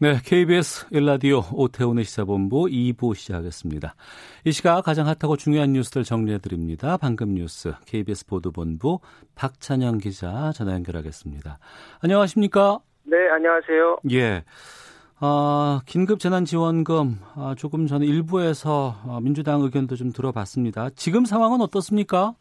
네, KBS 일라디오 오태훈의 시사본부 2부 시작하겠습니다. 이 시각 가장 핫하고 중요한 뉴스들 정리해드립니다. 방금 뉴스 KBS 보도본부 박찬영 기자 전화 연결하겠습니다. 안녕하십니까? 네, 안녕하세요. 예. 아, 긴급 재난지원금 아, 조금 전에 일부에서 어, 민주당 의견도 좀 들어봤습니다. 지금 상황은 어떻습니까?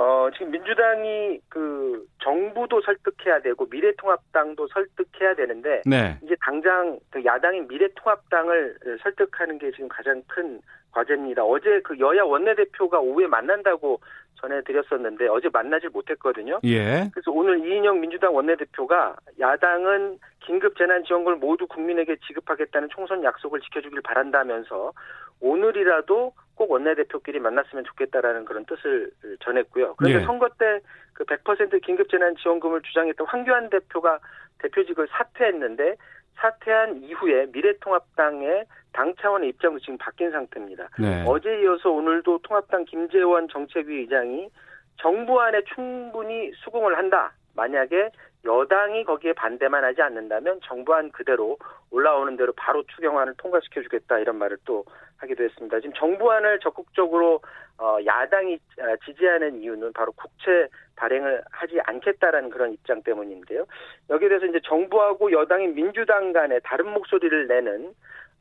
어, 지금 민주당이 그 정부도 설득해야 되고 미래통합당도 설득해야 되는데 네. 이제 당장 그 야당인 미래통합당을 설득하는 게 지금 가장 큰 과제입니다. 어제 그 여야 원내대표가 오후에 만난다고 전해드렸었는데 어제 만나질 못했거든요. 예. 그래서 오늘 이인영 민주당 원내대표가 야당은 긴급 재난지원금을 모두 국민에게 지급하겠다는 총선 약속을 지켜주길 바란다면서 오늘이라도 꼭 원내대표끼리 만났으면 좋겠다라는 그런 뜻을 전했고요. 그런데 예. 선거 때 그 100% 긴급재난지원금을 주장했던 황교안 대표가 대표직을 사퇴했는데 사퇴한 이후에 미래통합당의 당 차원의 입장도 지금 바뀐 상태입니다. 네. 어제 이어서 오늘도 통합당 김재원 정책위 의장이 정부 안에 충분히 수긍을 한다. 만약에 여당이 거기에 반대만 하지 않는다면 정부안 그대로 올라오는 대로 바로 추경안을 통과시켜주겠다 이런 말을 또 하기도 했습니다. 지금 정부안을 적극적으로 어, 야당이 아, 지지하는 이유는 바로 국채 발행을 하지 않겠다라는 그런 입장 때문인데요. 여기에 대해서 이제 정부하고 여당인 민주당 간에 다른 목소리를 내는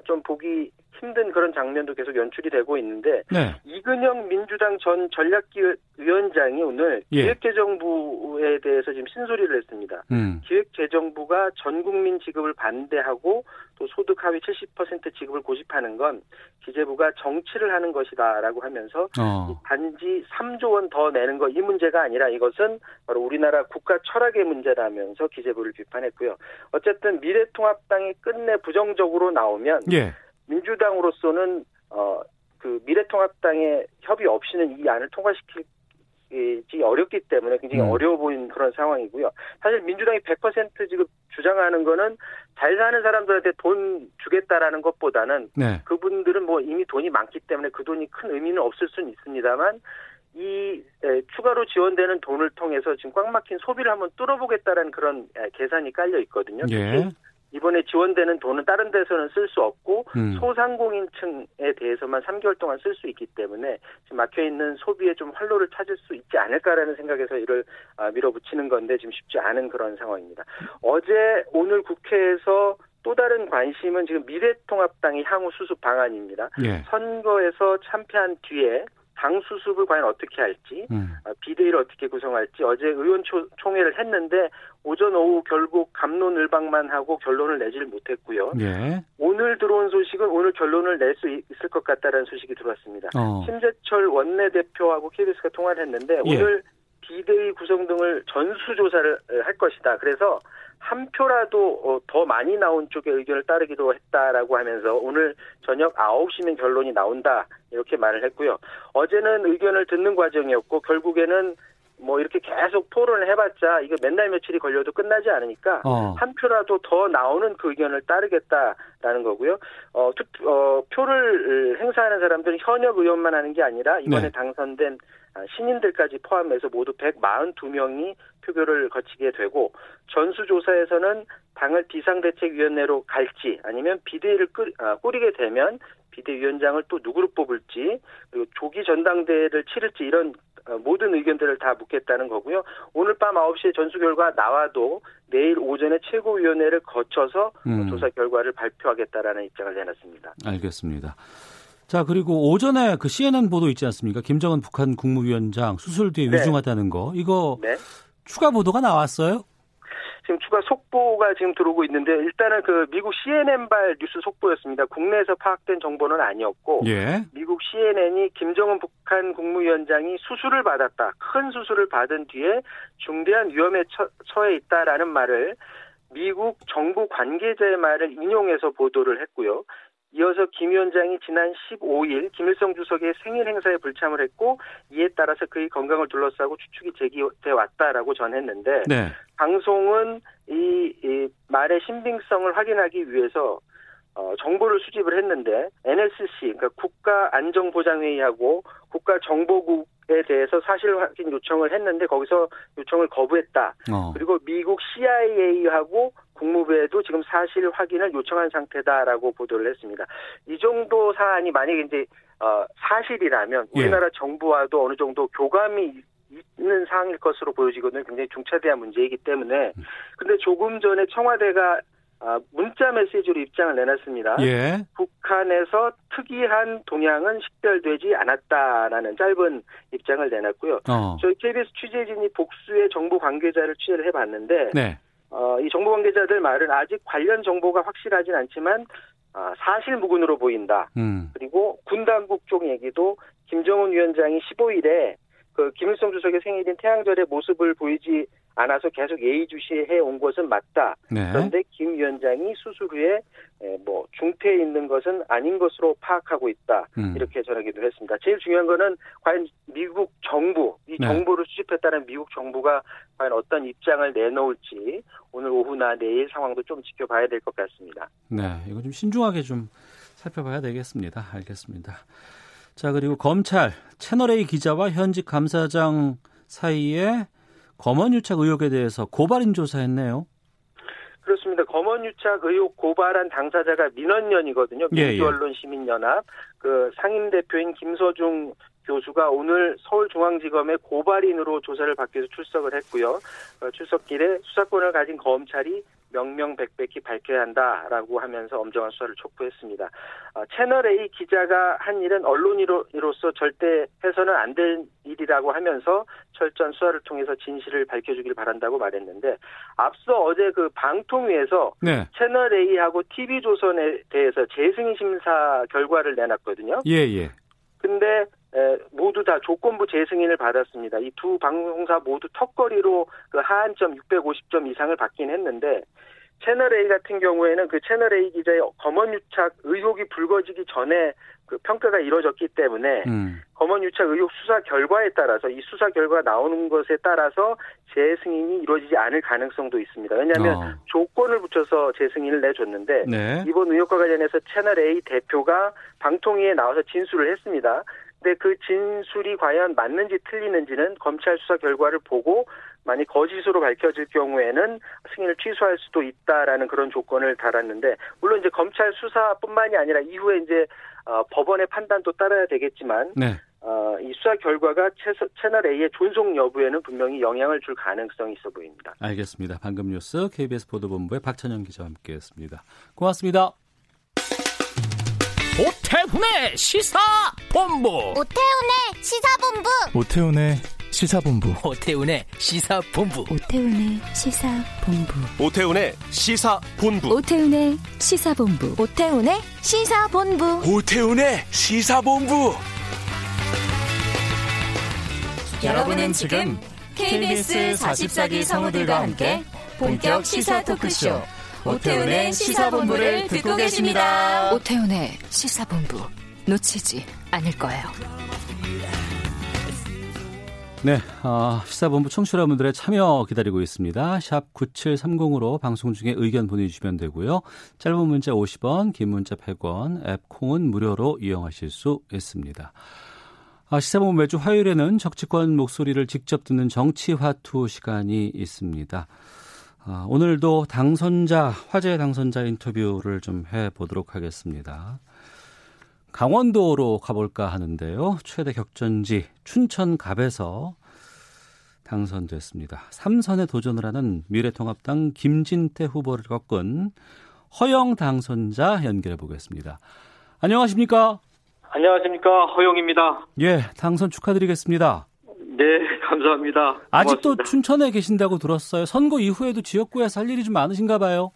좀 보기 힘든 그런 장면도 계속 연출이 되고 있는데 네. 이근영 민주당 전 전략위원장이 오늘 예. 기획재정부에 대해서 지금 신소리를 했습니다. 음. 기획재정부가 전 국민 지급을 반대하고 또 소득 하위 70% 지급을 고집하는 건 기재부가 정치를 하는 것이다라고 하면서 어. 단지 3조 원 더 내는 거 이 문제가 아니라 이것은 바로 우리나라 국가 철학의 문제라면서 기재부를 비판했고요. 어쨌든 미래통합당이 끝내 부정적으로 나오면 예. 민주당으로서는 어 그 미래통합당의 협의 없이는 이 안을 통과시키기 어렵기 때문에 굉장히 음. 어려워 보이는 그런 상황이고요. 사실 민주당이 100% 지금 주장하는 거는 잘 사는 사람들한테 돈 주겠다라는 것보다는 네. 그분들은 뭐 이미 돈이 많기 때문에 그 돈이 큰 의미는 없을 수는 있습니다만 이 에, 추가로 지원되는 돈을 통해서 지금 꽉 막힌 소비를 한번 뚫어보겠다라는 그런 에, 계산이 깔려 있거든요. 예. 이번에 지원되는 돈은 다른 데서는 쓸 수 없고 음. 소상공인층에 대해서만 3개월 동안 쓸 수 있기 때문에 지금 막혀 있는 소비에 좀 활로를 찾을 수 있지 않을까라는 생각에서 이를 아, 밀어붙이는 건데 지금 쉽지 않은 그런 상황입니다. 어제 오늘 국회에서 또 다른 관심은 지금 미래통합당의 향후 수습 방안입니다. 예. 선거에서 참패한 뒤에 당 수습을 과연 어떻게 할지 음. 아, 비대위를 어떻게 구성할지 어제 의원총회를 했는데 오전 오후 결국 감론을박만 하고 결론을 내지를 못했고요. 예. 오늘 들어온 소식은 오늘 결론을 낼 수 있을 것 같다라는 소식이 들어왔습니다. 어. 심재철 원내대표하고 KBS가 통화를 했는데 예. 오늘 비대위 구성 등을 전수조사를 할 것이다. 그래서 한 표라도 어, 더 많이 나온 쪽의 의견을 따르기로 했다라고 하면서 오늘 저녁 9시면 결론이 나온다 이렇게 말을 했고요. 어제는 의견을 듣는 과정이었고 결국에는 뭐 이렇게 계속 토론을 해봤자 이거 맨날 며칠이 걸려도 끝나지 않으니까 어. 한 표라도 더 나오는 그 의견을 따르겠다라는 거고요. 어, 투, 어, 표를 행사하는 사람들은 현역 의원만 하는 게 아니라 이번에 네. 당선된 아, 신인들까지 포함해서 모두 142명이 표결을 거치게 되고 전수조사에서는 당을 비상대책위원회로 갈지 아니면 비대위를 끄, 아, 꾸리게 되면 비대위원장을 또 누구로 뽑을지 그리고 조기 전당대회를 치를지 이런 어, 모든 의견들을 다 묻겠다는 거고요. 오늘 밤 9시에 전수 결과 나와도 내일 오전에 최고위원회를 거쳐서 음. 조사 결과를 발표하겠다라는 입장을 내놨습니다. 알겠습니다. 자, 그리고 오전에 그 CNN 보도 있지 않습니까? 김정은 북한 국무위원장 수술 뒤에 네. 위중하다는 거. 이거 네. 추가 보도가 나왔어요? 지금 추가 속보가 지금 들어오고 있는데 일단은 그 미국 CNN발 뉴스 속보였습니다. 국내에서 파악된 정보는 아니었고 예. 미국 CNN이 김정은 북한 국무위원장이 수술을 받았다. 큰 수술을 받은 뒤에 중대한 위험에 처, 처해 있다라는 말을 미국 정부 관계자의 말을 인용해서 보도를 했고요. 이어서 김 위원장이 지난 15일 김일성 주석의 생일 행사에 불참을 했고 이에 따라서 그의 건강을 둘러싸고 추측이 제기돼 왔다라고 전했는데 네. 방송은 이, 이 말의 신빙성을 확인하기 위해서 어, 정보를 수집을 했는데 NSC 그러니까 국가안정보장회의하고 국가정보국에 대해서 사실 확인 요청을 했는데 거기서 요청을 거부했다. 어. 그리고 미국 CIA하고 국무부에도 지금 사실 확인을 요청한 상태다라고 보도를 했습니다. 이 정도 사안이 만약에 이제 어, 사실이라면 예. 우리나라 정부와도 어느 정도 교감이 있는 사항일 것으로 보여지거든요. 굉장히 중차대한 문제이기 때문에. 근데 조금 전에 청와대가 아, 문자 메시지로 입장을 내놨습니다. 예. 북한에서 특이한 동향은 식별되지 않았다라는 짧은 입장을 내놨고요. 어. 저희 KBS 취재진이 복수의 정부 관계자를 취재를 해봤는데 네. 어, 이 정부 관계자들 말은 아직 관련 정보가 확실하진 않지만 아, 사실 무근으로 보인다. 음. 그리고 군 당국 쪽 얘기도 김정은 위원장이 15일에 그 김일성 주석의 생일인 태양절의 모습을 보이지 않아서 계속 예의주시해 온 것은 맞다. 네. 그런데 김 위원장이 수술 후에 에, 뭐 중태에 있는 것은 아닌 것으로 파악하고 있다. 음. 이렇게 전하기도 했습니다. 제일 중요한 거는 과연 미국 정부, 이 네. 정보를 수집했다는 미국 정부가 과연 어떤 입장을 내놓을지 오늘 오후나 내일 상황도 좀 지켜봐야 될 것 같습니다. 네, 이거 좀 신중하게 좀 살펴봐야 되겠습니다. 알겠습니다. 자, 그리고 검찰 채널A 기자와 현직 감사장 사이에 검언유착 의혹에 대해서 고발인 조사했네요. 그렇습니다. 검언유착 의혹 고발한 당사자가 민원연이거든요. 예, 예. 민주언론 시민연합 그 상임 대표인 김서중 교수가 오늘 서울중앙지검의 고발인으로 조사를 받기 위해서 출석을 했고요. 어, 출석길에 수사권을 가진 검찰이 명명백백히 밝혀야 한다라고 하면서 엄정한 수사를 촉구했습니다. 어, 채널 A 기자가 한 일은 언론인으로서 절대 해서는 안 될 일이라고 하면서 철저한 수사를 통해서 진실을 밝혀주길 바란다고 말했는데 앞서 어제 그 방통위에서 네. 채널 A하고 TV조선에 대해서 재승인 심사 결과를 내놨거든요. 예, 예. 근데 에, 모두 다 조건부 재승인을 받았습니다. 이 두 방송사 모두 턱걸이로 그 하한점 650점 이상을 받긴 했는데 채널 A 같은 경우에는 그 채널 A 기자의 검언 유착 의혹이 불거지기 전에 그 평가가 이루어졌기 때문에 음. 검언 유착 의혹 수사 결과에 따라서 이 수사 결과가 나오는 것에 따라서 재승인이 이루어지지 않을 가능성도 있습니다. 왜냐하면 어. 조건을 붙여서 재승인을 내줬는데 네. 이번 의혹과 관련해서 채널 A 대표가 방통위에 나와서 진술을 했습니다. 근데 그 진술이 과연 맞는지 틀리는지는 검찰 수사 결과를 보고 만약 거짓으로 밝혀질 경우에는 승인을 취소할 수도 있다라는 그런 조건을 달았는데 물론 이제 검찰 수사뿐만이 아니라 이후에 이제 어, 법원의 판단도 따라야 되겠지만 네. 어, 이 수사 결과가 채, 채널 A의 존속 여부에는 분명히 영향을 줄 가능성이 있어 보입니다. 알겠습니다. 방금 뉴스 KBS 보도본부의 박찬영 기자와 함께했습니다. 고맙습니다. 오태훈의 시사본부. 오태훈의 시사본부. 오태훈의 시사본부. 오태훈의 시사본부. 오태훈의 시사본부. 오태훈의 시사본부. 오태훈의 시사본부. 오태훈의 시사본부. 오태훈의 시사본부. 여러분은 지금 KBS 44기 성우들과 함께 본격 시사 토크쇼 오태훈의 시사본부를 듣고 계십니다. 오태훈의 시사본부 놓치지 않을 거예요. 네, 아, 시사본부 청취자 여러분들의 참여 기다리고 있습니다. 샵 9730으로 방송 중에 의견 보내주시면 되고요. 짧은 문자 50원, 긴 문자 100원, 앱 콩은 무료로 이용하실 수 있습니다. 아, 시사본부 매주 화요일에는 정치권 목소리를 직접 듣는 정치화투 시간이 있습니다. 아, 오늘도 당선자, 화제 당선자 인터뷰를 좀 해보도록 하겠습니다. 강원도로 가볼까 하는데요. 최대 격전지 춘천갑에서 당선됐습니다. 3선에 도전을 하는 미래통합당 김진태 후보를 꺾은 허영 당선자 연결해 보겠습니다. 안녕하십니까? 안녕하십니까 허용입니다. 예, 당선 축하드리겠습니다. 네, 감사합니다. 아직도 고맙습니다. 춘천에 계신다고 들었어요. 선거 이후에도 지역구에서 할 일이 좀 많으신가 봐요.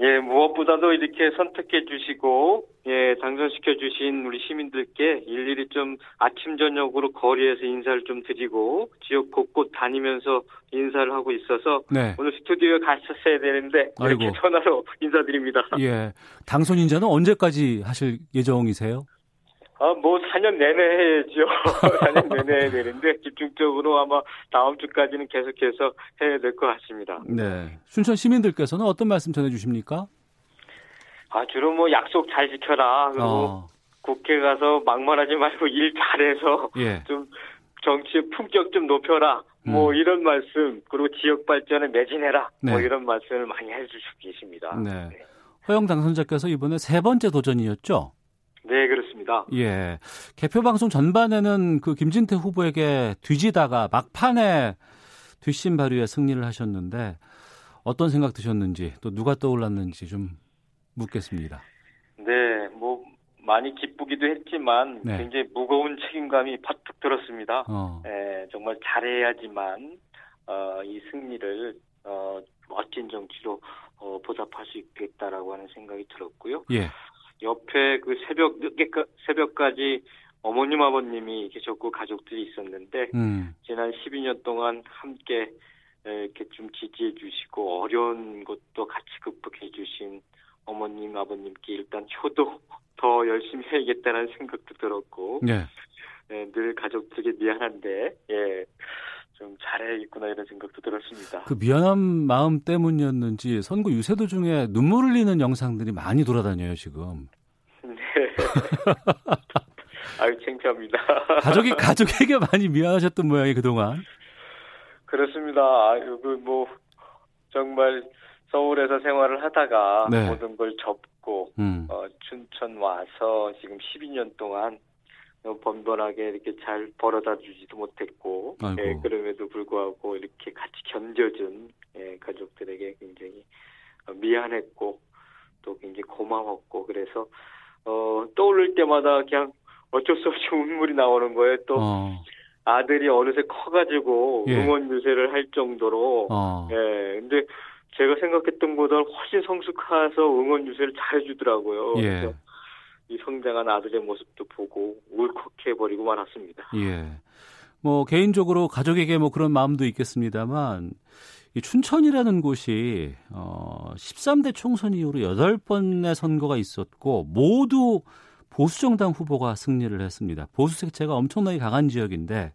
예, 무엇보다도 이렇게 선택해 주시고, 예, 당선시켜 주신 우리 시민들께 일일이 좀 아침, 저녁으로 거리에서 인사를 좀 드리고, 지역 곳곳 다니면서 인사를 하고 있어서, 네. 오늘 스튜디오에 가셨어야 되는데, 이렇게 아이고. 전화로 인사드립니다. 예. 당선 인자는 언제까지 하실 예정이세요? 아, 뭐, 4년 내내 해야죠. 4년 내내 해야 되는데, 집중적으로 아마 다음 주까지는 계속해서 해야 될 것 같습니다. 네. 춘천 시민들께서는 어떤 말씀 전해 주십니까? 아, 주로 뭐 약속 잘 지켜라. 그리고 어. 국회 가서 막말하지 말고 일 잘해서 예. 좀 정치의 품격 좀 높여라. 뭐 음. 이런 말씀, 그리고 지역 발전에 매진해라. 뭐 네. 이런 말씀을 많이 해주시고 계십니다. 네. 허영 당선자께서 이번에 세 번째 도전이었죠? 네, 그렇습니다. 예. 개표 방송 전반에는 그 김진태 후보에게 뒤지다가 막판에 뒷심 발휘에 승리를 하셨는데 어떤 생각 드셨는지 또 누가 떠올랐는지 좀 묻겠습니다. 네, 뭐 많이 기쁘기도 했지만 네. 굉장히 무거운 책임감이 퍼뜩 들었습니다. 어. 예, 정말 잘해야지만 어, 이 승리를 어, 멋진 정치로 어, 보답할 수 있겠다라고 하는 생각이 들었고요. 예. 옆에 그 새벽 늦게 새벽까지 어머님 아버님이 계셨고 가족들이 있었는데 음. 지난 12년 동안 함께 이렇게 좀 지지해 주시고 어려운 것도 같이 극복해 주신 어머님 아버님께 일단 효도 더 열심히 해야겠다는 생각도 들었고 예. 예, 늘 가족들에게 미안한데 예. 좀 잘해야겠구나 이런 생각도 들었습니다. 그 미안한 마음 때문이었는지 선거 유세 도 중에 눈물 흘리는 영상들이 많이 돌아다녀요, 지금. 네. 아유 창피합니다. 가족이 가족에게 많이 미안하셨던 모양이 그동안. 그렇습니다. 아유 그뭐 정말 서울에서 생활을 하다가 네. 모든 걸 접고 음. 어, 춘천 와서 지금 12년 동안 번번하게 이렇게 잘 벌어다 주지도 못했고. 예, 그럼에도 불구하고 이렇게 같이 견뎌준 예, 가족들에게 굉장히 어, 미안했고 또 굉장히 고마웠고 그래서 어, 떠오를 때마다 그냥 어쩔 수 없이 눈물이 나오는 거예요. 또 어. 아들이 어느새 커가지고 예. 응원 유세를 할 정도로 어. 예, 근데 제가 생각했던 것보다 훨씬 성숙해서 응원 유세를 잘해주더라고요. 예. 이 성장한 아들의 모습도 보고 울컥해 버리고 말았습니다. 예. 뭐 개인적으로 가족에게 뭐 그런 마음도 있겠습니다만 이 춘천이라는 곳이 어 13대 총선 이후로 8번의 선거가 있었고 모두 보수 정당 후보가 승리를 했습니다. 보수 색채가 엄청나게 강한 지역인데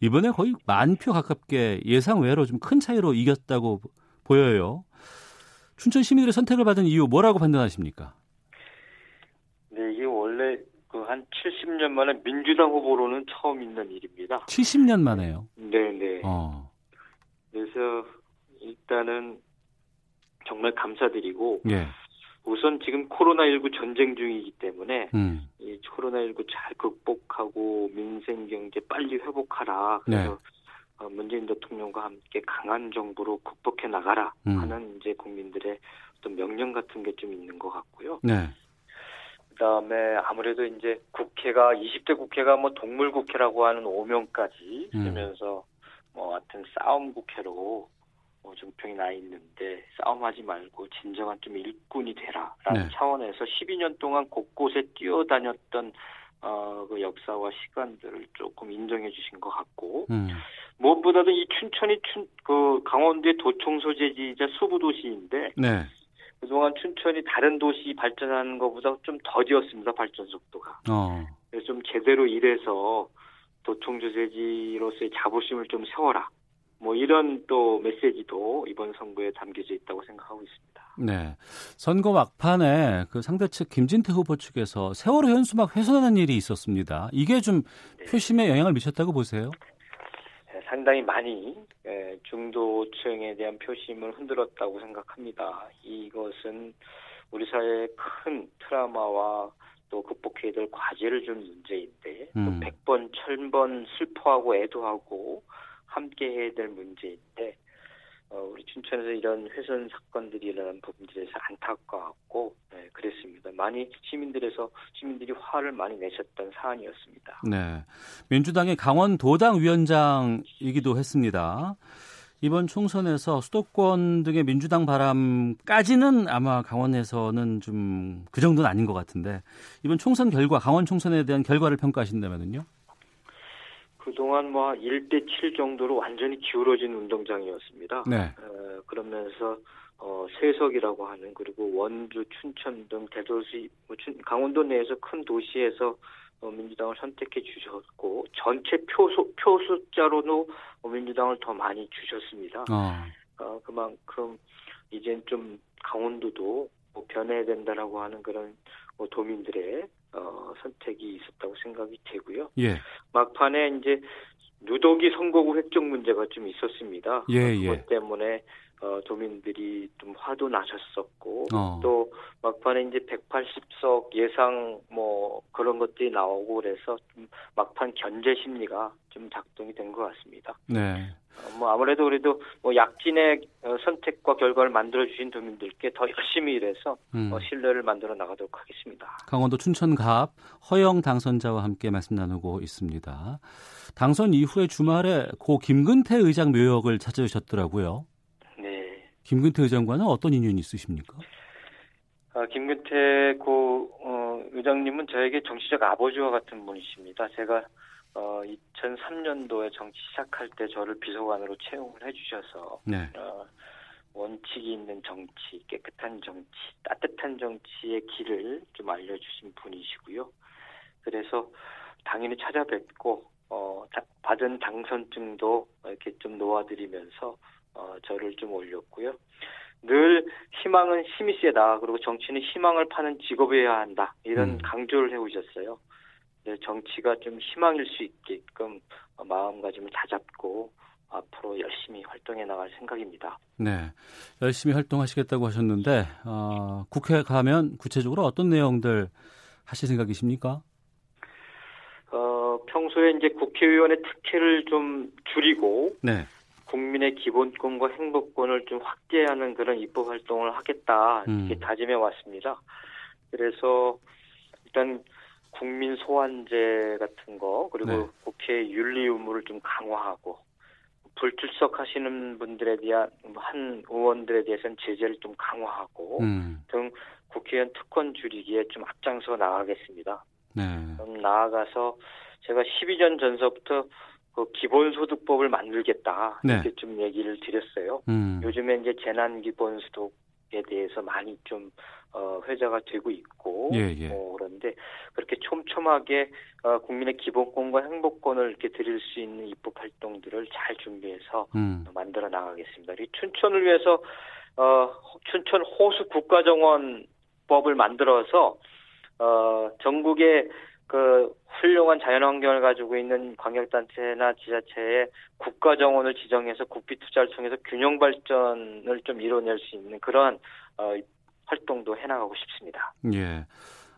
이번에 거의 만 표 가깝게 예상 외로 좀 큰 차이로 이겼다고 보여요. 춘천 시민들의 선택을 받은 이유 뭐라고 판단하십니까? 네, 한 70년 만에 민주당 후보로는 처음 있는 일입니다. 70년 만에요. 네, 네. 어. 그래서 일단은 정말 감사드리고 예. 우선 지금 코로나19 전쟁 중이기 때문에 음. 이 코로나19 잘 극복하고 민생 경제 빨리 회복하라. 네. 그래서 어, 문재인 대통령과 함께 강한 정부로 극복해 나가라 음. 하는 이제 국민들의 어떤 명령 같은 게 좀 있는 것 같고요. 네. 그다음에 아무래도 이제 국회가 20대 국회가 뭐 동물 국회라고 하는 오명까지 음. 쓰면서 뭐 하여튼 싸움 국회로 뭐 정평이 나 있는데 싸움하지 말고 진정한 좀 일꾼이 되라라는 네. 차원에서 12년 동안 곳곳에 뛰어다녔던 어, 그 역사와 시간들을 조금 인정해 주신 것 같고 음. 무엇보다도 이 춘천이 춘, 그 강원도의 도청 소재지이자 수부 도시인데 네. 그동안 춘천이 다른 도시 발전하는 것보다 좀 더디었습니다 발전 속도가. 어. 그래서 좀 제대로 일해서 도청주세지로서의 자부심을 좀 세워라. 뭐 이런 또 메시지도 이번 선거에 담겨져 있다고 생각하고 있습니다. 네. 선거 막판에 그 상대 측 김진태 후보 측에서 세월호 현수막 훼손하는 일이 있었습니다. 이게 좀 표심에 영향을 미쳤다고 보세요? 예, 상당히 많이 예, 중도층에 대한 표심을 흔들었다고 생각합니다. 이것은 우리 사회의 큰 트라우마와 또 극복해야 될 과제를 준 문제인데 음. 또 100번, 1000번 슬퍼하고 애도하고 함께 해야 될 문제인데 어, 우리 춘천에서 이런 훼손 사건들이 일어난 부분들에서 안타까웠고 네, 그랬습니다. 많이 시민들에서 시민들이 화를 많이 내셨던 사안이었습니다. 네. 민주당의 강원 도당 위원장이기도 했습니다. 이번 총선에서 수도권 등의 민주당 바람까지는 아마 강원에서는 좀 그 정도는 아닌 것 같은데 이번 총선 결과 강원 총선에 대한 결과를 평가하신다면요? 그동안 뭐 1대 7 정도로 완전히 기울어진 운동장이었습니다. 네. 어, 그러면서 어, 세석이라고 하는 그리고 원주, 춘천 등 대도시, 뭐 춘, 강원도 내에서 큰 도시에서 어, 민주당을 선택해 주셨고 전체 표수 표 숫자로도 어, 민주당을 더 많이 주셨습니다. 어. 어, 그만큼 이젠 좀 강원도도 뭐 변해야 된다라고 하는 그런 뭐 도민들의 어, 선택이 있었다고 생각이 되고요. 예. 막판에 이제 누더기 선거구 획정 문제가 좀 있었습니다. 예, 그것 예. 때문에 어, 도민들이 좀 화도 나셨었고 어. 또 막판에 이제 180석 예상 뭐 그런 것들이 나오고 그래서 좀 막판 견제 심리가 좀 작동이 된 것 같습니다. 네. 어, 뭐 아무래도 그래도 뭐 약진의 어, 선택과 결과를 만들어 주신 도민들께 더 열심히 일해서 음. 어, 신뢰를 만들어 나가도록 하겠습니다. 강원도 춘천갑 허영 당선자와 함께 말씀 나누고 있습니다. 당선 이후에 주말에 고 김근태 의장 묘역을 찾으셨더라고요. 네. 김근태 의장과는 어떤 인연이 있으십니까? 아, 김근태 고 어, 의장님은 저에게 정치적 아버지와 같은 분이십니다. 제가 어, 2003년도에 정치 시작할 때 저를 비서관으로 채용을 해주셔서 네. 어, 원칙이 있는 정치, 깨끗한 정치, 따뜻한 정치의 길을 좀 알려주신 분이시고요. 그래서 당연히 찾아뵙고 어, 다- 받은 당선증도 이렇게 좀 놓아드리면서 어, 저를 좀 올렸고요. 늘 희망은 힘이 세다. 그리고 정치는 희망을 파는 직업이어야 한다. 이런 음. 강조를 해오셨어요. 네, 정치가 좀 희망일 수 있게끔 어, 마음가짐을 다잡고 앞으로 열심히 활동해 나갈 생각입니다. 네. 열심히 활동하시겠다고 하셨는데 어, 국회 가면 구체적으로 어떤 내용들 하실 생각이십니까? 어, 평소에 이제 국회의원의 특혜를 좀 줄이고 네. 국민의 기본권과 행복권을 좀 확대하는 그런 입법 활동을 하겠다 이렇게 음. 다짐해 왔습니다. 그래서 일단 국민 소환제 같은 거 그리고 네. 국회 윤리 의무를 좀 강화하고 불출석하시는 분들에 대한 한 의원들에 대해서는 제재를 좀 강화하고 음. 등 국회의원 특권 줄이기에 좀 앞장서 나가겠습니다. 네. 좀 나아가서 제가 12년 전서부터 그 기본소득법을 만들겠다 네. 이렇게 좀 얘기를 드렸어요. 음. 요즘에 이제 재난 기본소득에 대해서 많이 좀 어, 회자가 되고 있고 예, 예. 어, 그런데 그렇게 촘촘하게 어, 국민의 기본권과 행복권을 이렇게 드릴 수 있는 입법 활동들을 잘 준비해서 음. 만들어 나가겠습니다. 이 춘천을 위해서 어, 춘천 호수 국가정원법을 만들어서 어, 전국의 그 훌륭한 자연환경을 가지고 있는 광역단체나 지자체에 국가정원을 지정해서 국비 투자를 통해서 균형 발전을 좀 이뤄낼 수 있는 그러한 어, 활동도 해나가고 싶습니다. 예.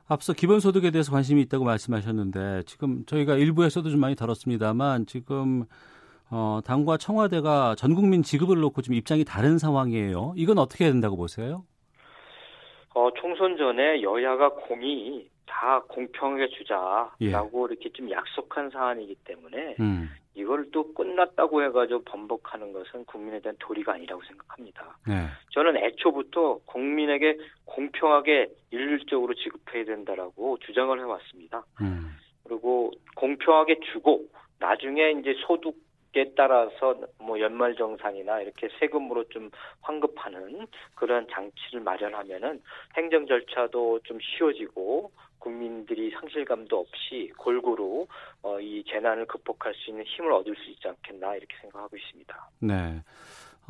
앞서 기본소득에 대해서 관심이 있다고 말씀하셨는데 지금 저희가 일부에서도 좀 많이 다뤘습니다만 지금 어, 당과 청와대가 전 국민 지급을 놓고 좀 입장이 다른 상황이에요. 이건 어떻게 해야 된다고 보세요? 어, 총선 전에 여야가 공이 다 공평하게 주자라고 예. 이렇게 좀 약속한 사안이기 때문에 음. 이걸 또 끝났다고 해가지고 번복하는 것은 국민에 대한 도리가 아니라고 생각합니다. 네. 저는 애초부터 국민에게 공평하게 일률적으로 지급해야 된다라고 주장을 해왔습니다. 음. 그리고 공평하게 주고 나중에 이제 소득 에 따라서 뭐 연말 정산이나 이렇게 세금으로 좀 환급하는 그런 장치를 마련하면은 행정 절차도 좀 쉬워지고 국민들이 상실감도 없이 골고루 어, 이 재난을 극복할 수 있는 힘을 얻을 수 있지 않겠나 이렇게 생각하고 있습니다. 네.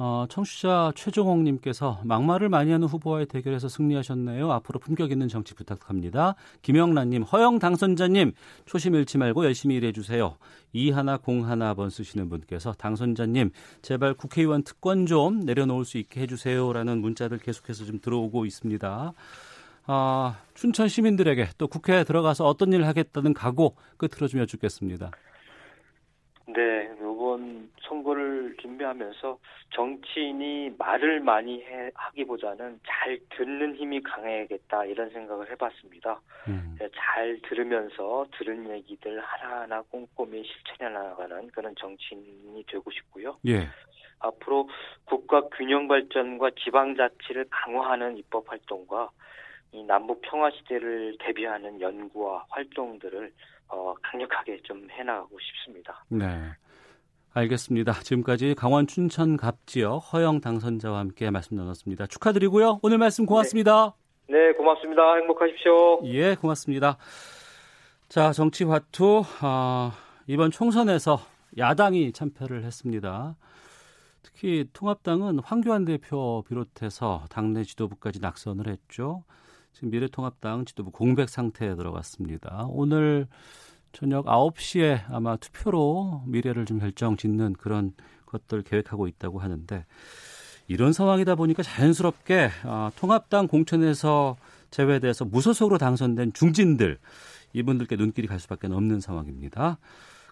어, 청취자 최종옥님께서 막말을 많이 하는 후보와의 대결에서 승리하셨네요. 앞으로 품격 있는 정치 부탁합니다. 김영란님, 허영 당선자님, 초심 잃지 말고 열심히 일해주세요. 이하나 공하나 번 쓰시는 분께서 당선자님, 제발 국회의원 특권 좀 내려놓을 수 있게 해주세요라는 문자들 계속해서 좀 들어오고 있습니다. 아, 춘천 시민들에게 또 국회에 들어가서 어떤 일을 하겠다는 각오 끝으로 좀 여쭙겠습니다. 네, 이번 선거를 준비하면서 정치인이 말을 많이 해, 하기보다는 잘 듣는 힘이 강해야겠다 이런 생각을 해봤습니다. 음. 잘 들으면서 들은 얘기들 하나하나 꼼꼼히 실천해 나가는 그런 정치인이 되고 싶고요. 예. 앞으로 국가 균형 발전과 지방 자치를 강화하는 입법 활동과 이 남북 평화 시대를 대비하는 연구와 활동들을 어, 강력하게 좀 해나가고 싶습니다. 네. 알겠습니다. 지금까지 강원 춘천 갑지역 허영 당선자와 함께 말씀 나눴습니다. 축하드리고요. 오늘 말씀 고맙습니다. 네, 네 고맙습니다. 행복하십시오. 예, 고맙습니다. 자, 정치 화투 어, 이번 총선에서 야당이 참패를 했습니다. 특히 통합당은 황교안 대표 비롯해서 당내 지도부까지 낙선을 했죠. 지금 미래통합당 지도부 공백 상태에 들어갔습니다. 오늘 저녁 9시에 아마 투표로 미래를 좀 결정 짓는 그런 것들 계획하고 있다고 하는데 이런 상황이다 보니까 자연스럽게 어, 통합당 공천에서 제외돼서 무소속으로 당선된 중진들 이분들께 눈길이 갈 수밖에 없는 상황입니다.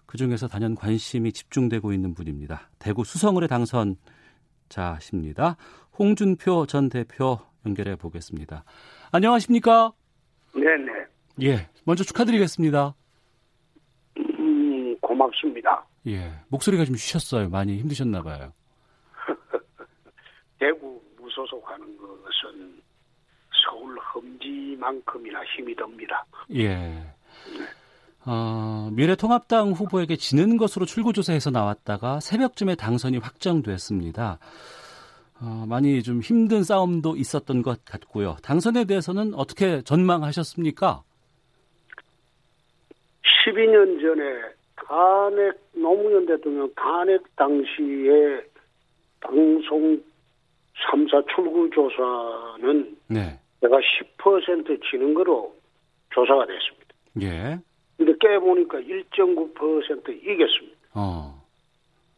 그 중에서 단연 관심이 집중되고 있는 분입니다. 대구 수성을의 당선자십니다. 홍준표 전 대표 연결해 보겠습니다. 안녕하십니까? 네네. 예, 먼저 축하드리겠습니다. 음, 고맙습니다. 예, 목소리가 좀 쉬셨어요. 많이 힘드셨나 봐요. 대구 무소속하는 것은 서울 험지만큼이나 힘이 듭니다. 예. 네. 어, 미래통합당 후보에게 지는 것으로 출구조사에서 나왔다가 새벽쯤에 당선이 확정됐습니다. 어, 많이 좀 힘든 싸움도 있었던 것 같고요. 당선에 대해서는 어떻게 전망하셨습니까? 12년 전에 간핵 노무현 대통령 간핵 당시에 방송 3사 출구 조사는 네. 내가 10% 지는 거로 조사가 됐습니다. 예. 근데 깨보니까 1.9% 이겼습니다. 어.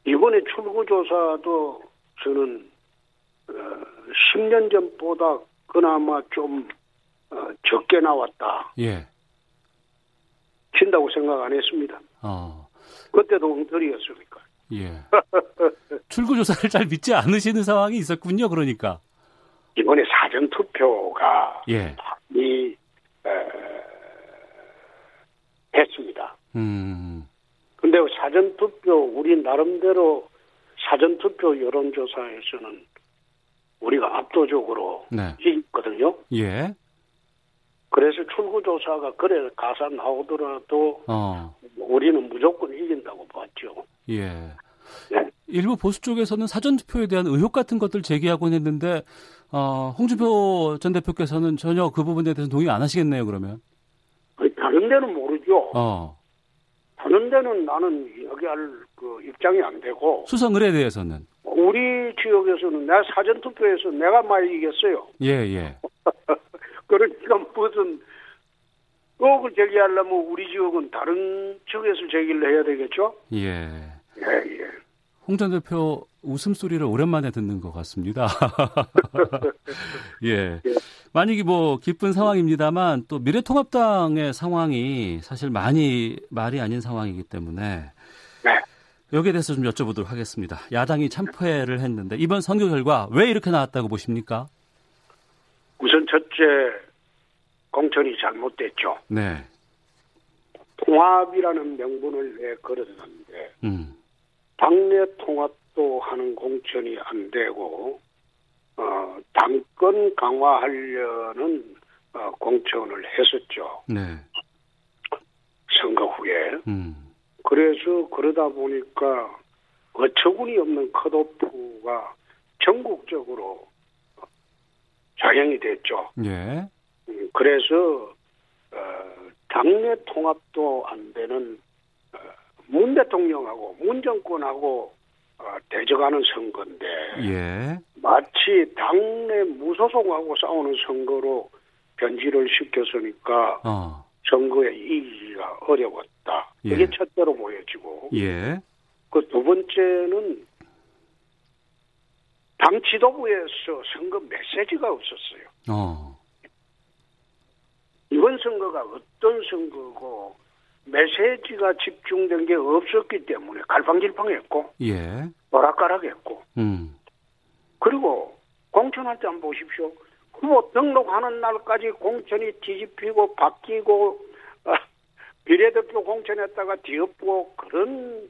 이번에 출구 조사도 저는 어, 10년 전보다 그나마 좀 어, 적게 나왔다. 예. 친다고 생각 안 했습니다. 어. 그때도 엉터리였으니까. 예. 출구 조사를 잘 믿지 않으시는 상황이 있었군요. 그러니까. 이번에 사전 투표가 예. 이 에, 했습니다. 음. 근데 사전 투표 우리 나름대로 사전 투표 여론 조사에서는 우리가 압도적으로 네. 이겼거든요. 예. 그래서 출구조사가 그래 가사 나오더라도 어. 우리는 무조건 이긴다고 봤죠. 예. 네. 일부 보수 쪽에서는 사전 투표에 대한 의혹 같은 것들 제기하곤 했는데 어, 홍준표 전 대표께서는 전혀 그 부분에 대해서 동의 안 하시겠네요. 그러면. 아니, 다른 데는 모르죠. 어. 다른 데는 나는 이야기할 그 입장이 안 되고 수성을에 대해서는 우리 지역에서는 내가 사전 투표에서 내가 많이 이겼어요. 예 예. 그러니까 무슨 의혹을 제기하려면 우리 지역은 다른 지역에서 제기를 해야 되겠죠? 예. 예, 예. 홍전 대표 웃음소리를 오랜만에 듣는 것 같습니다. 예. 만약에 뭐 기쁜 상황입니다만 또 미래통합당의 상황이 사실 많이 말이 아닌 상황이기 때문에 네. 여기에 대해서 좀 여쭤보도록 하겠습니다. 야당이 참패를 했는데 이번 선거 결과 왜 이렇게 나왔다고 보십니까? 우선 첫째 공천이 잘못됐죠. 네. 통합이라는 명분을 내 걸었는데 음. 당내 통합도 하는 공천이 안 되고 어, 당권 강화하려는 어, 공천을 했었죠. 네. 선거 후에. 음. 그래서 그러다 보니까 어처구니 없는 컷오프가 전국적으로 자행이 됐죠. 예. 음, 그래서 어, 당내 통합도 안 되는 어, 문 대통령하고 문 정권하고 어, 대적하는 선거인데 예. 마치 당내 무소속하고 싸우는 선거로 변질을 시켰으니까 어. 선거에 이기기가 어려웠다. 예. 이게 첫째로 보여지고 예. 그 두 번째는 당 지도부에서 선거 메시지가 없었어요. 어. 이번 선거가 어떤 선거고 메시지가 집중된 게 없었기 때문에 갈팡질팡했고 예. 오락가락했고 음. 그리고 공천할 때 한번 보십시오. 후보 등록하는 날까지 공천이 뒤집히고 바뀌고 어, 비례대표 공천했다가 뒤엎고 그런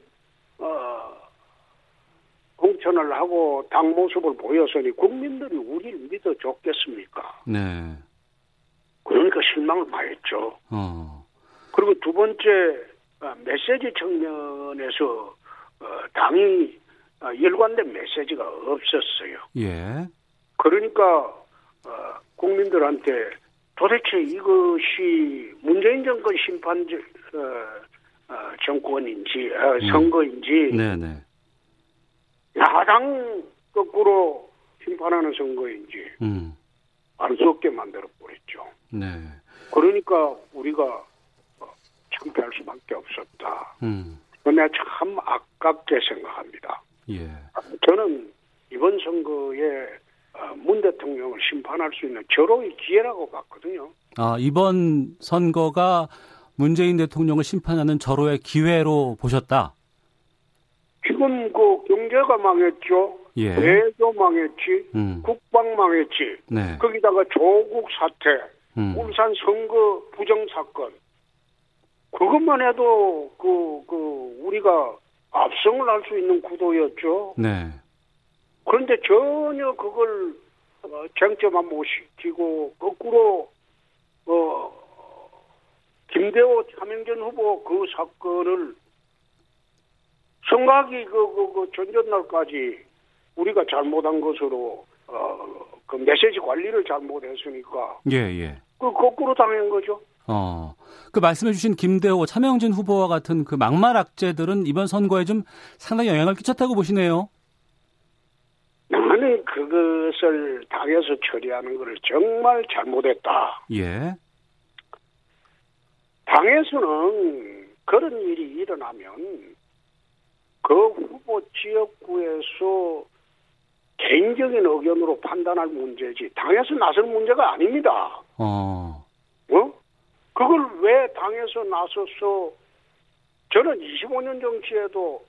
어, 공천을 하고 당 모습을 보였으니 국민들이 우리를 믿어줬겠습니까? 네. 그러니까 실망을 많이 했죠. 어. 그리고 두 번째 어, 메시지 측면에서 어, 당이 어, 일관된 메시지가 없었어요. 예. 그러니까 어, 국민들한테 도대체 이것이 문재인 정권 심판 어, 어, 정권인지 어, 음. 선거인지 네네. 야당 거꾸로 심판하는 선거인지 음. 알수 없게 만들어 버렸죠. 네. 그러니까 우리가 어, 창피할 수밖에 없었다. 음. 그러나 참 아깝게 생각합니다. 예. 저는 이번 선거에 어, 문 대통령을 심판할 수 있는 절호의 기회라고 봤거든요. 아, 이번 선거가 문재인 대통령을 심판하는 절호의 기회로 보셨다. 지금 그 경제가 망했죠. 예. 외교 망했지. 음. 국방 망했지. 네. 거기다가 조국 사태, 음. 울산 선거 부정 사건. 그것만 해도 그, 그, 우리가 압승을 할 수 있는 구도였죠. 네. 그런데 전혀 그걸 어, 쟁점화 못 시키고 거꾸로 어 김대호 차명전 후보 그 사건을 선각이 그, 그, 그 전전날까지 우리가 잘못한 것으로 어그 메시지 관리를 잘못했으니까 예, 예. 그 거꾸로 당한 거죠. 어. 그 말씀해주신 김대호, 차명진 후보와 같은 그 막말 악재들은 이번 선거에 좀 상당히 영향을 끼쳤다고 보시네요. 나는 그것을 당에서 처리하는 것을 정말 잘못했다. 예. 당에서는 그런 일이 일어나면 그 후보 지역구에서 개인적인 의견으로 판단할 문제지 당에서 나설 문제가 아닙니다. 어. 어? 그걸 왜 당에서 나서서 저는 25년 정치에도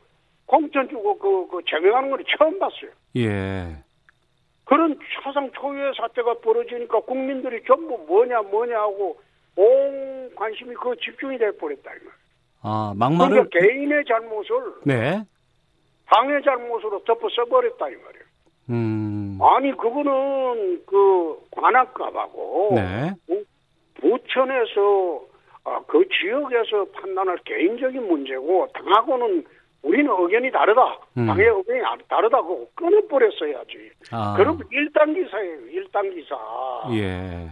공천 주고 그, 그 제명하는 걸 처음 봤어요. 예. 그런 사상 초유의 사태가 벌어지니까 국민들이 전부 뭐냐 뭐냐 하고 온 관심이 그 집중이 돼 버렸다 이 말. 아, 막말을. 그러니까 개인의 잘못을 네. 당의 잘못으로 덮어 써버렸다 이 말이에요. 음. 아니 그거는 그 관악갑하고 네. 부- 부천에서 아, 그 지역에서 판단할 개인적인 문제고 당하고는 우리는 의견이 다르다. 음. 당의 의견이 아- 다르다고 끊어버렸어야지. 아. 그럼 일단 기사예요. 일단 기사. 예.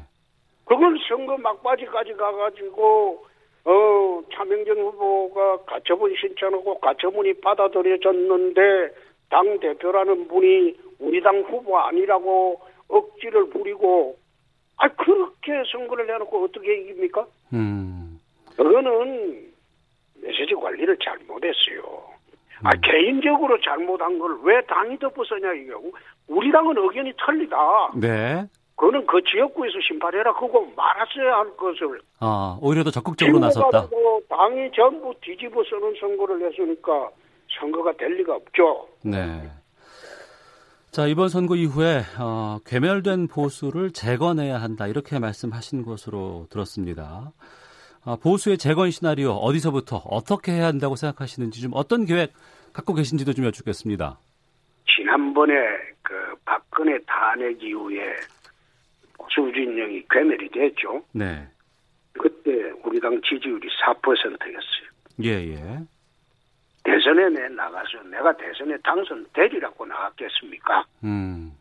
그걸 선거 막바지까지 가가지고 어 차명전 후보가 가처분 신청하고 가처분이 받아들여졌는데 당 대표라는 분이 우리 당 후보 아니라고 억지를 부리고 아 그렇게 선거를 해놓고 어떻게 이깁니까? 음. 그거는 메시지 관리를 잘못했어요. 아 개인적으로 잘못한 걸 왜 당이 덮어서냐 이게 우리 당은 의견이 틀리다. 네. 그거는 그 지역구에서 심판해라. 그거 말았어야 할 것을. 아, 오히려 더 적극적으로 나섰다. 지금까지도 당이 전부 뒤집어 쓰는 선거를 했으니까 선거가 될 리가 없죠. 네. 자, 이번 선거 이후에 어, 괴멸된 보수를 재건해야 한다. 이렇게 말씀하신 것으로 들었습니다. 아, 보수의 재건 시나리오 어디서부터 어떻게 해야 한다고 생각하시는지 좀 어떤 계획 갖고 계신지도 좀 여쭙겠습니다. 지난번에 그 박근혜 탄핵 이후에 보수 진영이 괴멸이 됐죠. 네. 그때 우리 당 지지율이 4%였어요. 예, 예. 대선에 내 나가서 내가 대선에 당선되리라고 나갔겠습니까? 음.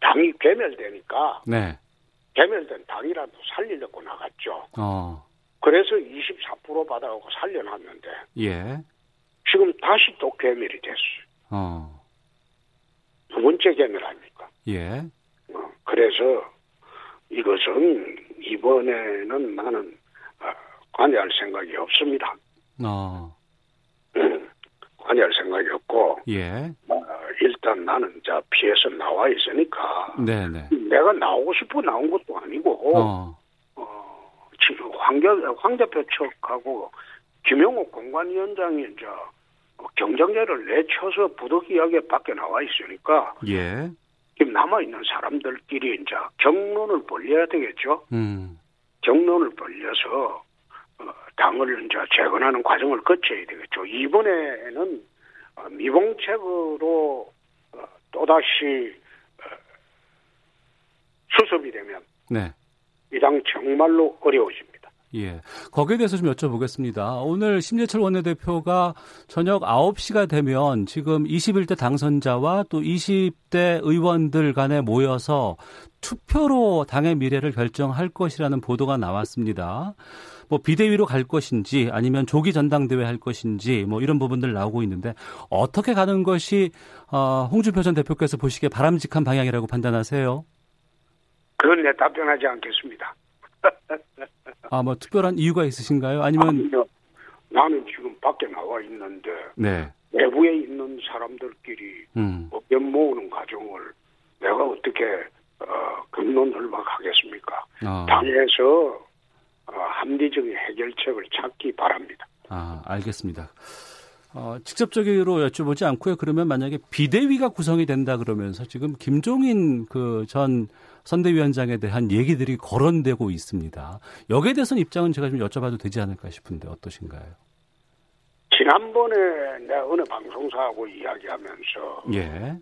당이 괴멸되니까 네. 괴멸된 당이라도 살리려고 나갔죠. 어. 그래서 24% 받아가고 살려놨는데 예. 지금 다시 또 괴멸이 됐어요. 어. 두 번째 괴멸 아닙니까? 예. 어, 그래서 이것은 이번에는 나는 어, 관여할 생각이 없습니다. 어. 관여할 생각이 없고 예. 어, 일단 나는 자 피해서 나와 있으니까 네, 네. 내가 나오고 싶어 나온 것도 아니고 어. 지금 황, 대- 황 대표 측하고 김영옥 공관위원장이 이제 경쟁자를 내쳐서 부득이하게 밖에 나와 있으니까 예. 지금 남아 있는 사람들끼리 이제 경론을 벌려야 되겠죠. 음. 경론을 벌려서 어, 당을 이제 재건하는 과정을 거쳐야 되겠죠. 이번에는 어, 미봉책으로 어, 또다시 어, 수습이 되면 네. 이 당 정말로 어려워집니다. 예. 거기에 대해서 좀 여쭤보겠습니다. 오늘 심재철 원내대표가 저녁 9시가 되면 지금 21대 당선자와 또 20대 의원들 간에 모여서 투표로 당의 미래를 결정할 것이라는 보도가 나왔습니다. 뭐 비대위로 갈 것인지 아니면 조기 전당대회 할 것인지 뭐 이런 부분들 나오고 있는데 어떻게 가는 것이 어, 홍준표 전 대표께서 보시기에 바람직한 방향이라고 판단하세요? 그건 내 답변하지 않겠습니다. 아, 뭐 특별한 이유가 있으신가요? 아니면 아니요. 나는 지금 밖에 나와 있는데 네. 내부에 있는 사람들끼리 음. 의견 모으는 과정을 내가 어떻게 어, 근론을 막 하겠습니까? 아. 당에서 어, 합리적인 해결책을 찾기 바랍니다. 아, 알겠습니다. 어, 직접적으로 여쭤보지 않고요. 그러면 만약에 비대위가 구성이 된다 그러면서 지금 김종인 그 전 선대위원장에 대한 얘기들이 거론되고 있습니다. 여기에 대해서는 입장은 제가 좀 여쭤봐도 되지 않을까 싶은데 어떠신가요? 지난번에 내가 어느 방송사하고 이야기하면서 예.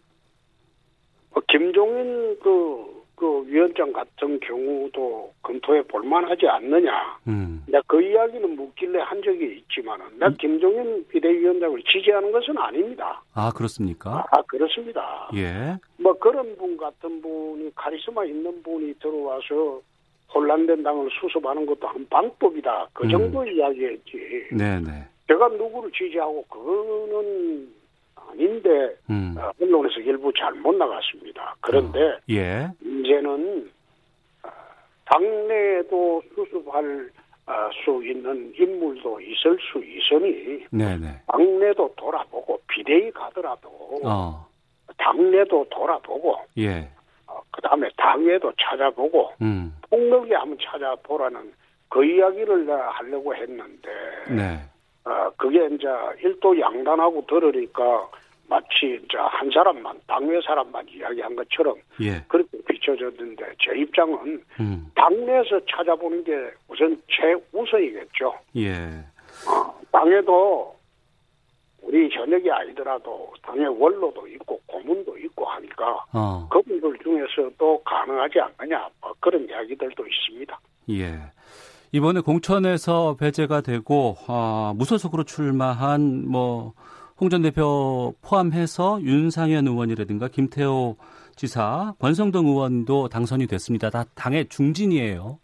어, 김종인 그, 그 위원장 같은 경우도 검토해 볼만하지 않느냐. 음. 그 이야기는 묻길래 한 적이 있지만은 내가 김종인 비대위원장을 지지하는 것은 아닙니다. 아, 그렇습니까? 아 그렇습니다. 예. 뭐 그런 분 같은 분이 카리스마 있는 분이 들어와서 혼란된 당을 수습하는 것도 한 방법이다. 그 음. 정도 이야기했지. 네, 네. 제가 누구를 지지하고 그거는 아닌데 음. 어, 언론에서 일부 잘못 나갔습니다. 그런데 예. 이제는 어, 당내에도 수습할 어, 수 있는 인물도 있을 수 있으니 네, 네. 당내도 돌아보고 비대위 가더라도 어. 당내도 돌아보고 예. 그 다음에 당외도 찾아보고 음. 폭넓게 한번 찾아보라는 그 이야기를 하려고 했는데 네. 어, 그게 이제 일도 양단하고 들으니까 마치 이제 한 사람만 당외 사람만 이야기한 것처럼 예. 그렇게 비춰졌는데 제 입장은 음. 당내에서 찾아보는 게 우선 최우선이겠죠. 예. 어, 당에도 우리 현역이 아니더라도 당의 원로도 있고 고문도 있고 하니까 어. 그분들 중에서도 가능하지 않느냐 뭐 그런 이야기들도 있습니다. 예. 이번에 공천에서 배제가 되고 아, 무소속으로 출마한 뭐 홍 전 대표 포함해서 윤상현 의원이라든가 김태호 지사, 권성동 의원도 당선이 됐습니다. 다 당의 중진이에요.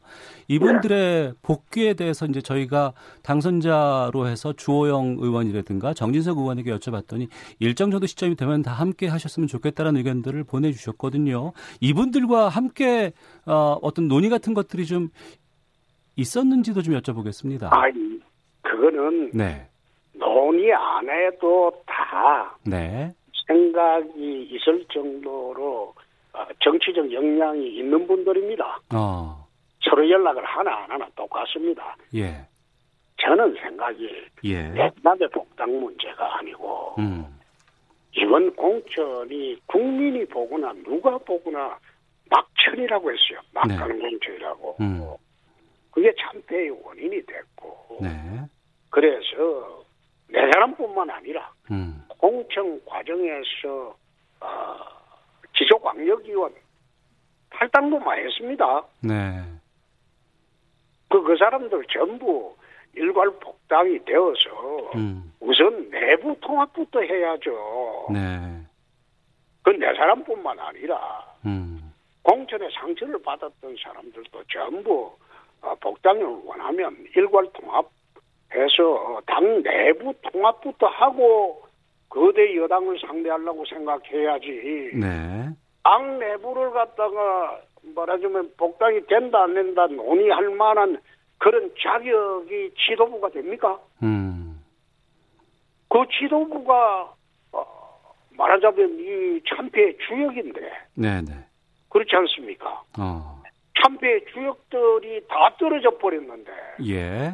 이분들의 복귀에 대해서 이제 저희가 당선자로 해서 주호영 의원이라든가 정진석 의원에게 여쭤봤더니 일정 정도 시점이 되면 다 함께 하셨으면 좋겠다는 의견들을 보내주셨거든요. 이분들과 함께 어, 어떤 논의 같은 것들이 좀 있었는지도 좀 여쭤보겠습니다. 아, 그거는 네. 논의 안 해도 다 네. 생각이 있을 정도로 어, 정치적 역량이 있는 분들입니다. 어. 서로 연락을 하나 안 하나 똑같습니다. 예. 저는 생각이 예. 대납의 복당 문제가 아니고 음. 이번 공천이 국민이 보거나 누가 보거나 막천이라고 했어요. 막가는 공천이라고. 음. 그게 참패의 원인이 됐고 네. 그래서 내 사람뿐만 아니라 음. 공천 과정에서 어, 지속광역위원 탈당도 많이 했습니다. 네. 그, 그 사람들 전부 일괄 복당이 되어서 음. 우선 내부 통합부터 해야죠. 네. 그건 내 사람뿐만 아니라 음. 공천에 상처를 받았던 사람들도 전부 어, 복당을 원하면 일괄 통합 해서 당 내부 통합부터 하고 거대 여당을 상대하려고 생각해야지. 네. 당 내부를 갖다가 말하자면 복당이 된다 안 된다 논의할 만한 그런 자격이 지도부가 됩니까? 음. 그 지도부가 어, 말하자면 이 참패의 주역인데 네네. 그렇지 않습니까? 어. 참패의 주역들이 다 떨어져 버렸는데 예.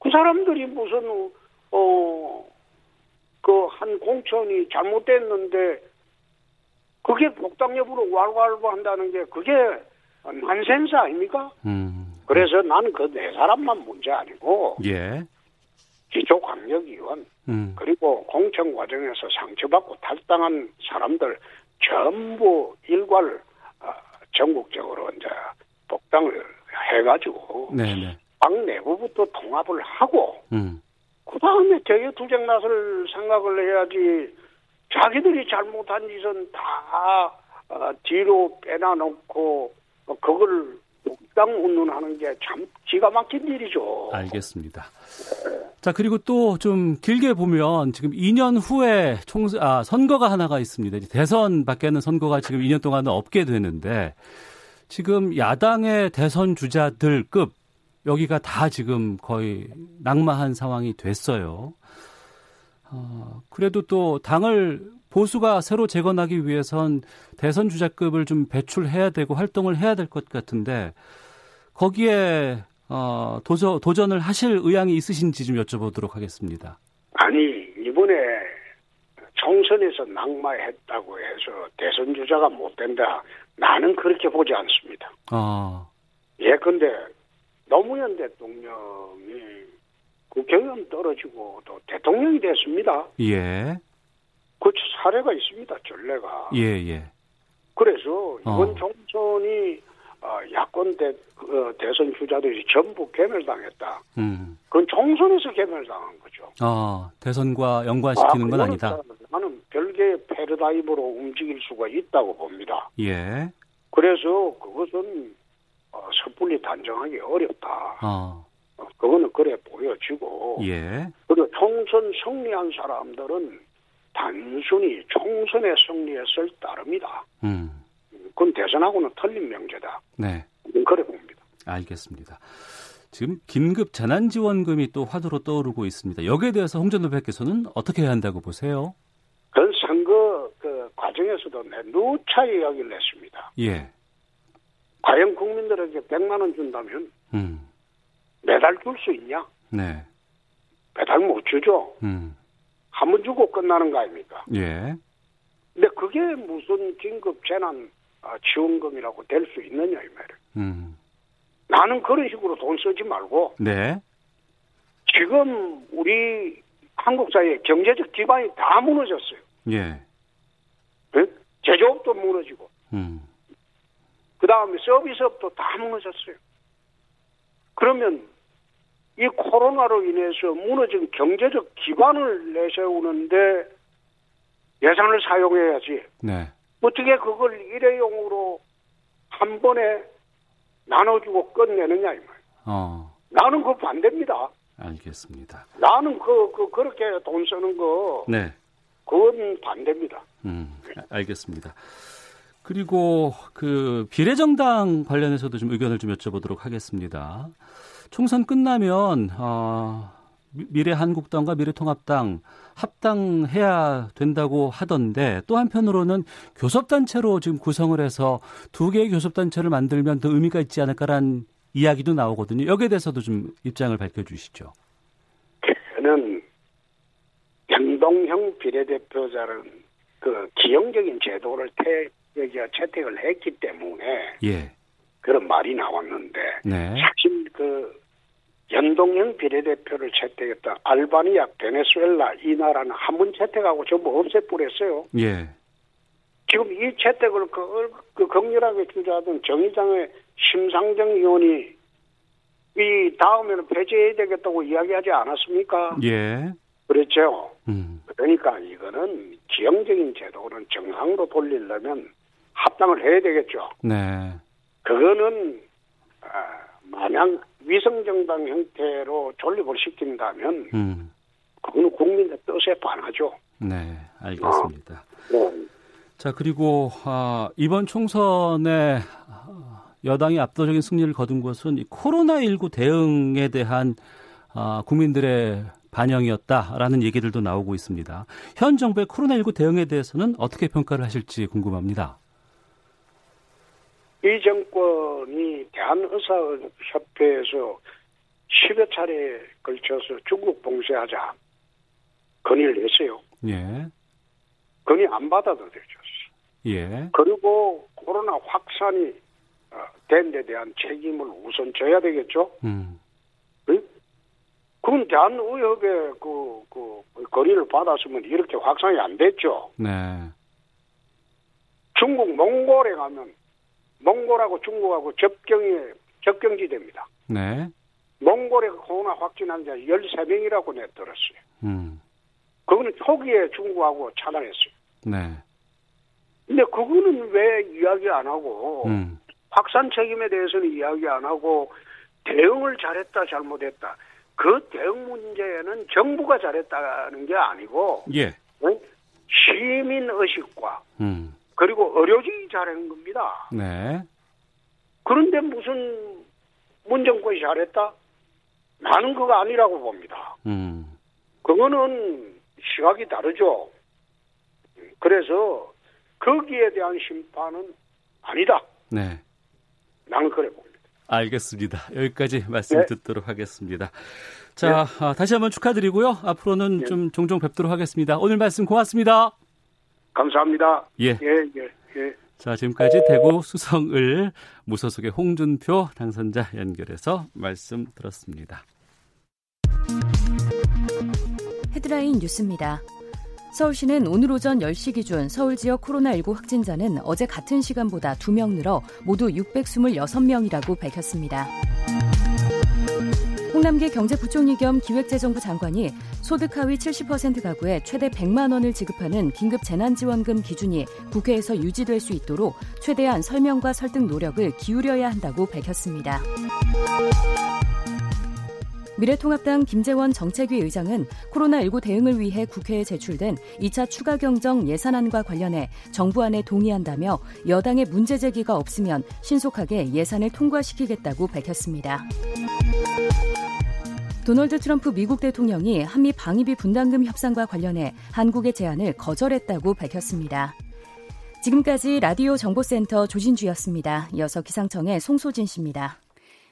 그 사람들이 무슨 어 그 한 공천이 잘못됐는데 그게 복당 여부로 왈왈부 한다는 게 그게 난센스 아닙니까? 음. 그래서 나는 그 네 사람만 문제 아니고 예. 기초 광역의원 음. 그리고 공천 과정에서 상처받고 탈당한 사람들 전부 일괄 어, 전국적으로 이제 복당을 해가지고 네네. 당 내부부터 통합을 하고 음. 그 다음에 대외 투쟁 나설 생각을 해야지 자기들이 잘못한 짓은 다 어, 뒤로 빼놔놓고 어, 그걸 복당 운운하는 게 참 기가 막힌 일이죠. 알겠습니다. 자 그리고 또 좀 길게 보면 지금 2년 후에 총 아, 선거가 하나가 있습니다. 대선 밖에는 선거가 지금 2년 동안은 없게 되는데 지금 야당의 대선 주자들급 여기가 다 지금 거의 낙마한 상황이 됐어요. 어, 그래도 또 당을 보수가 새로 재건하기 위해선 대선 주자급을 좀 배출해야 되고 활동을 해야 될 것 같은데 거기에 어, 도저, 도전을 하실 의향이 있으신지 좀 여쭤보도록 하겠습니다. 아니 이번에 총선에서 낙마했다고 해서 대선 주자가 못 된다. 나는 그렇게 보지 않습니다. 아, 예컨대 노무현 대통령이 국회의원 떨어지고 또 대통령이 됐습니다. 예, 그 사례가 있습니다. 전례가. 예, 예. 그래서 이번 어. 총선이 어, 야권 대, 어, 대선 주자들이 전부 개멸당했다. 음, 그건 총선에서 개멸당한 거죠. 아, 대선과 연관시키는 건 아, 아니다. 그거는 나는 별개의 패러다임으로 움직일 수가 있다고 봅니다. 예, 그래서 그것은 어, 섣불리 단정하기 어렵다. 아, 어, 그거는 그래 보여지고 예, 그리고 총선 승리한 사람들은 단순히 총선에 승리했을 따름이다. 음, 그건 대선하고는 틀린 명제다. 네. 그래 봅니다. 알겠습니다. 지금 긴급 재난지원금이 또 화두로 떠오르고 있습니다. 여기에 대해서 홍 전 후보께서는 어떻게 해야 한다고 보세요? 그 선거 그 과정에서도 내 누차 이야기를 했습니다. 예, 과연 국민들에게 100만 원 준다면 음, 매달 줄 수 있냐? 네, 매달 못 주죠. 음, 한 번 주고 끝나는 거 아닙니까? 예, 근데 그게 무슨 긴급 재난 아, 지원금이라고 될 수 있느냐 이 말이에요. 음, 나는 그런 식으로 돈 쓰지 말고 네, 지금 우리 한국 사회의 경제적 기반이 다 무너졌어요. 예, 예? 제조업도 무너지고 음, 그 다음에 서비스업도 다 무너졌어요. 그러면 이 코로나로 인해서 무너진 경제적 기반을 내세우는데 예산을 사용해야지. 네, 어떻게 그걸 일회용으로 한 번에 나눠주고 끝내느냐 이 말. 어, 나는 그 반대입니다. 알겠습니다. 나는 그, 그 그렇게 돈 쓰는 거 네, 그건 반대입니다. 음, 아- 알겠습니다. 그리고 그 비례정당 관련해서도 좀 의견을 좀 여쭤보도록 하겠습니다. 총선 끝나면 어, 미- 미래 한국당과 미래 통합당 합당해야 된다고 하던데 또 한편으로는 교섭단체로 지금 구성을 해서 두 개의 교섭단체를 만들면 더 의미가 있지 않을까라는 이야기도 나오거든요. 여기에 대해서도 좀 입장을 밝혀주시죠. 저는 연동형 비례대표자는 그 기형적인 제도를 태, 채택을 했기 때문에 예, 그런 말이 나왔는데 네, 사실 그 연동형 비례대표를 채택했다 알바니아, 베네수엘라 이 나라는 한 번 채택하고 전부 없애버렸어요. 예, 지금 이 채택을 그, 그 격렬하게 주저하던 정의당의 심상정 의원이 이 다음에는 폐지해야 되겠다고 이야기하지 않았습니까? 예, 그렇죠. 음, 그러니까 이거는 기형적인 제도는 정상으로 돌리려면 합당을 해야 되겠죠. 네, 그거는 아, 만약 위성정당 형태로 존립을 시킨다면 음, 그거는 국민의 뜻에 반하죠. 네, 알겠습니다. 네. 자, 그리고 아, 이번 총선에 아, 여당이 압도적인 승리를 거둔 것은 이 코로나19 대응에 대한 아, 국민들의 반영이었다라는 얘기들도 나오고 있습니다. 현 정부의 코로나19 대응에 대해서는 어떻게 평가를 하실지 궁금합니다. 이 정권이 대한의사협회에서 10여 차례에 걸쳐서 중국 봉쇄하자 건의를 했어요. 예. 건의 안 받아들여졌어. 예. 그리고 코로나 확산이 어, 된데 대한 책임을 우선 져야 되겠죠. 음. 응? 그럼 대한의협의 그, 그, 건의를 받았으면 이렇게 확산이 안 됐죠. 네. 중국 몽골에 가면 몽골하고 중국하고 접경이 접경지대입니다. 네. 몽골에 코로나 확진 환자 13명이라고 내 들었어요. 음. 그거는 초기에 중국하고 차단했어요. 네. 근데 그거는 왜 이야기 안 하고 음. 확산 책임에 대해서는 이야기 안 하고 대응을 잘했다 잘못했다 그 대응 문제는 정부가 잘했다는 게 아니고 예. 어? 시민 의식과 음. 그리고 의료진이 잘한 겁니다. 네. 그런데 무슨 문정권이 잘했다? 나는 그거 아니라고 봅니다. 음. 그거는 시각이 다르죠. 그래서 거기에 대한 심판은 아니다. 네. 나는 그래 봅니다. 알겠습니다. 여기까지 말씀 네. 듣도록 하겠습니다. 자, 아, 다시 한번 축하드리고요. 앞으로는 네. 좀 종종 뵙도록 하겠습니다. 오늘 말씀 고맙습니다. 감사합니다. 예. 예, 예, 예. 자, 지금까지 대구 수성을 무소속의 홍준표 당선자 연결해서 말씀 들었습니다. 헤드라인 뉴스입니다. 서울시는 오늘 오전 10시 기준 서울 지역 코로나19 확진자는 어제 같은 시간보다 2명 늘어 모두 626명이라고 밝혔습니다. 홍남기 경제부총리 겸 기획재정부 장관이 소득 하위 70% 가구에 최대 100만 원을 지급하는 긴급 재난지원금 기준이 국회에서 유지될 수 있도록 최대한 설명과 설득 노력을 기울여야 한다고 밝혔습니다. 미래통합당 김재원 정책위 의장은 코로나19 대응을 위해 국회에 제출된 2차 추가 경정 예산안과 관련해 정부안에 동의한다며 여당의 문제 제기가 없으면 신속하게 예산을 통과시키겠다고 밝혔습니다. 도널드 트럼프 미국 대통령이 한미 방위비 분담금 협상과 관련해 한국의 제안을 거절했다고 밝혔습니다. 지금까지 라디오 정보센터 조진주였습니다. 이어서 기상청의 송소진 씨입니다.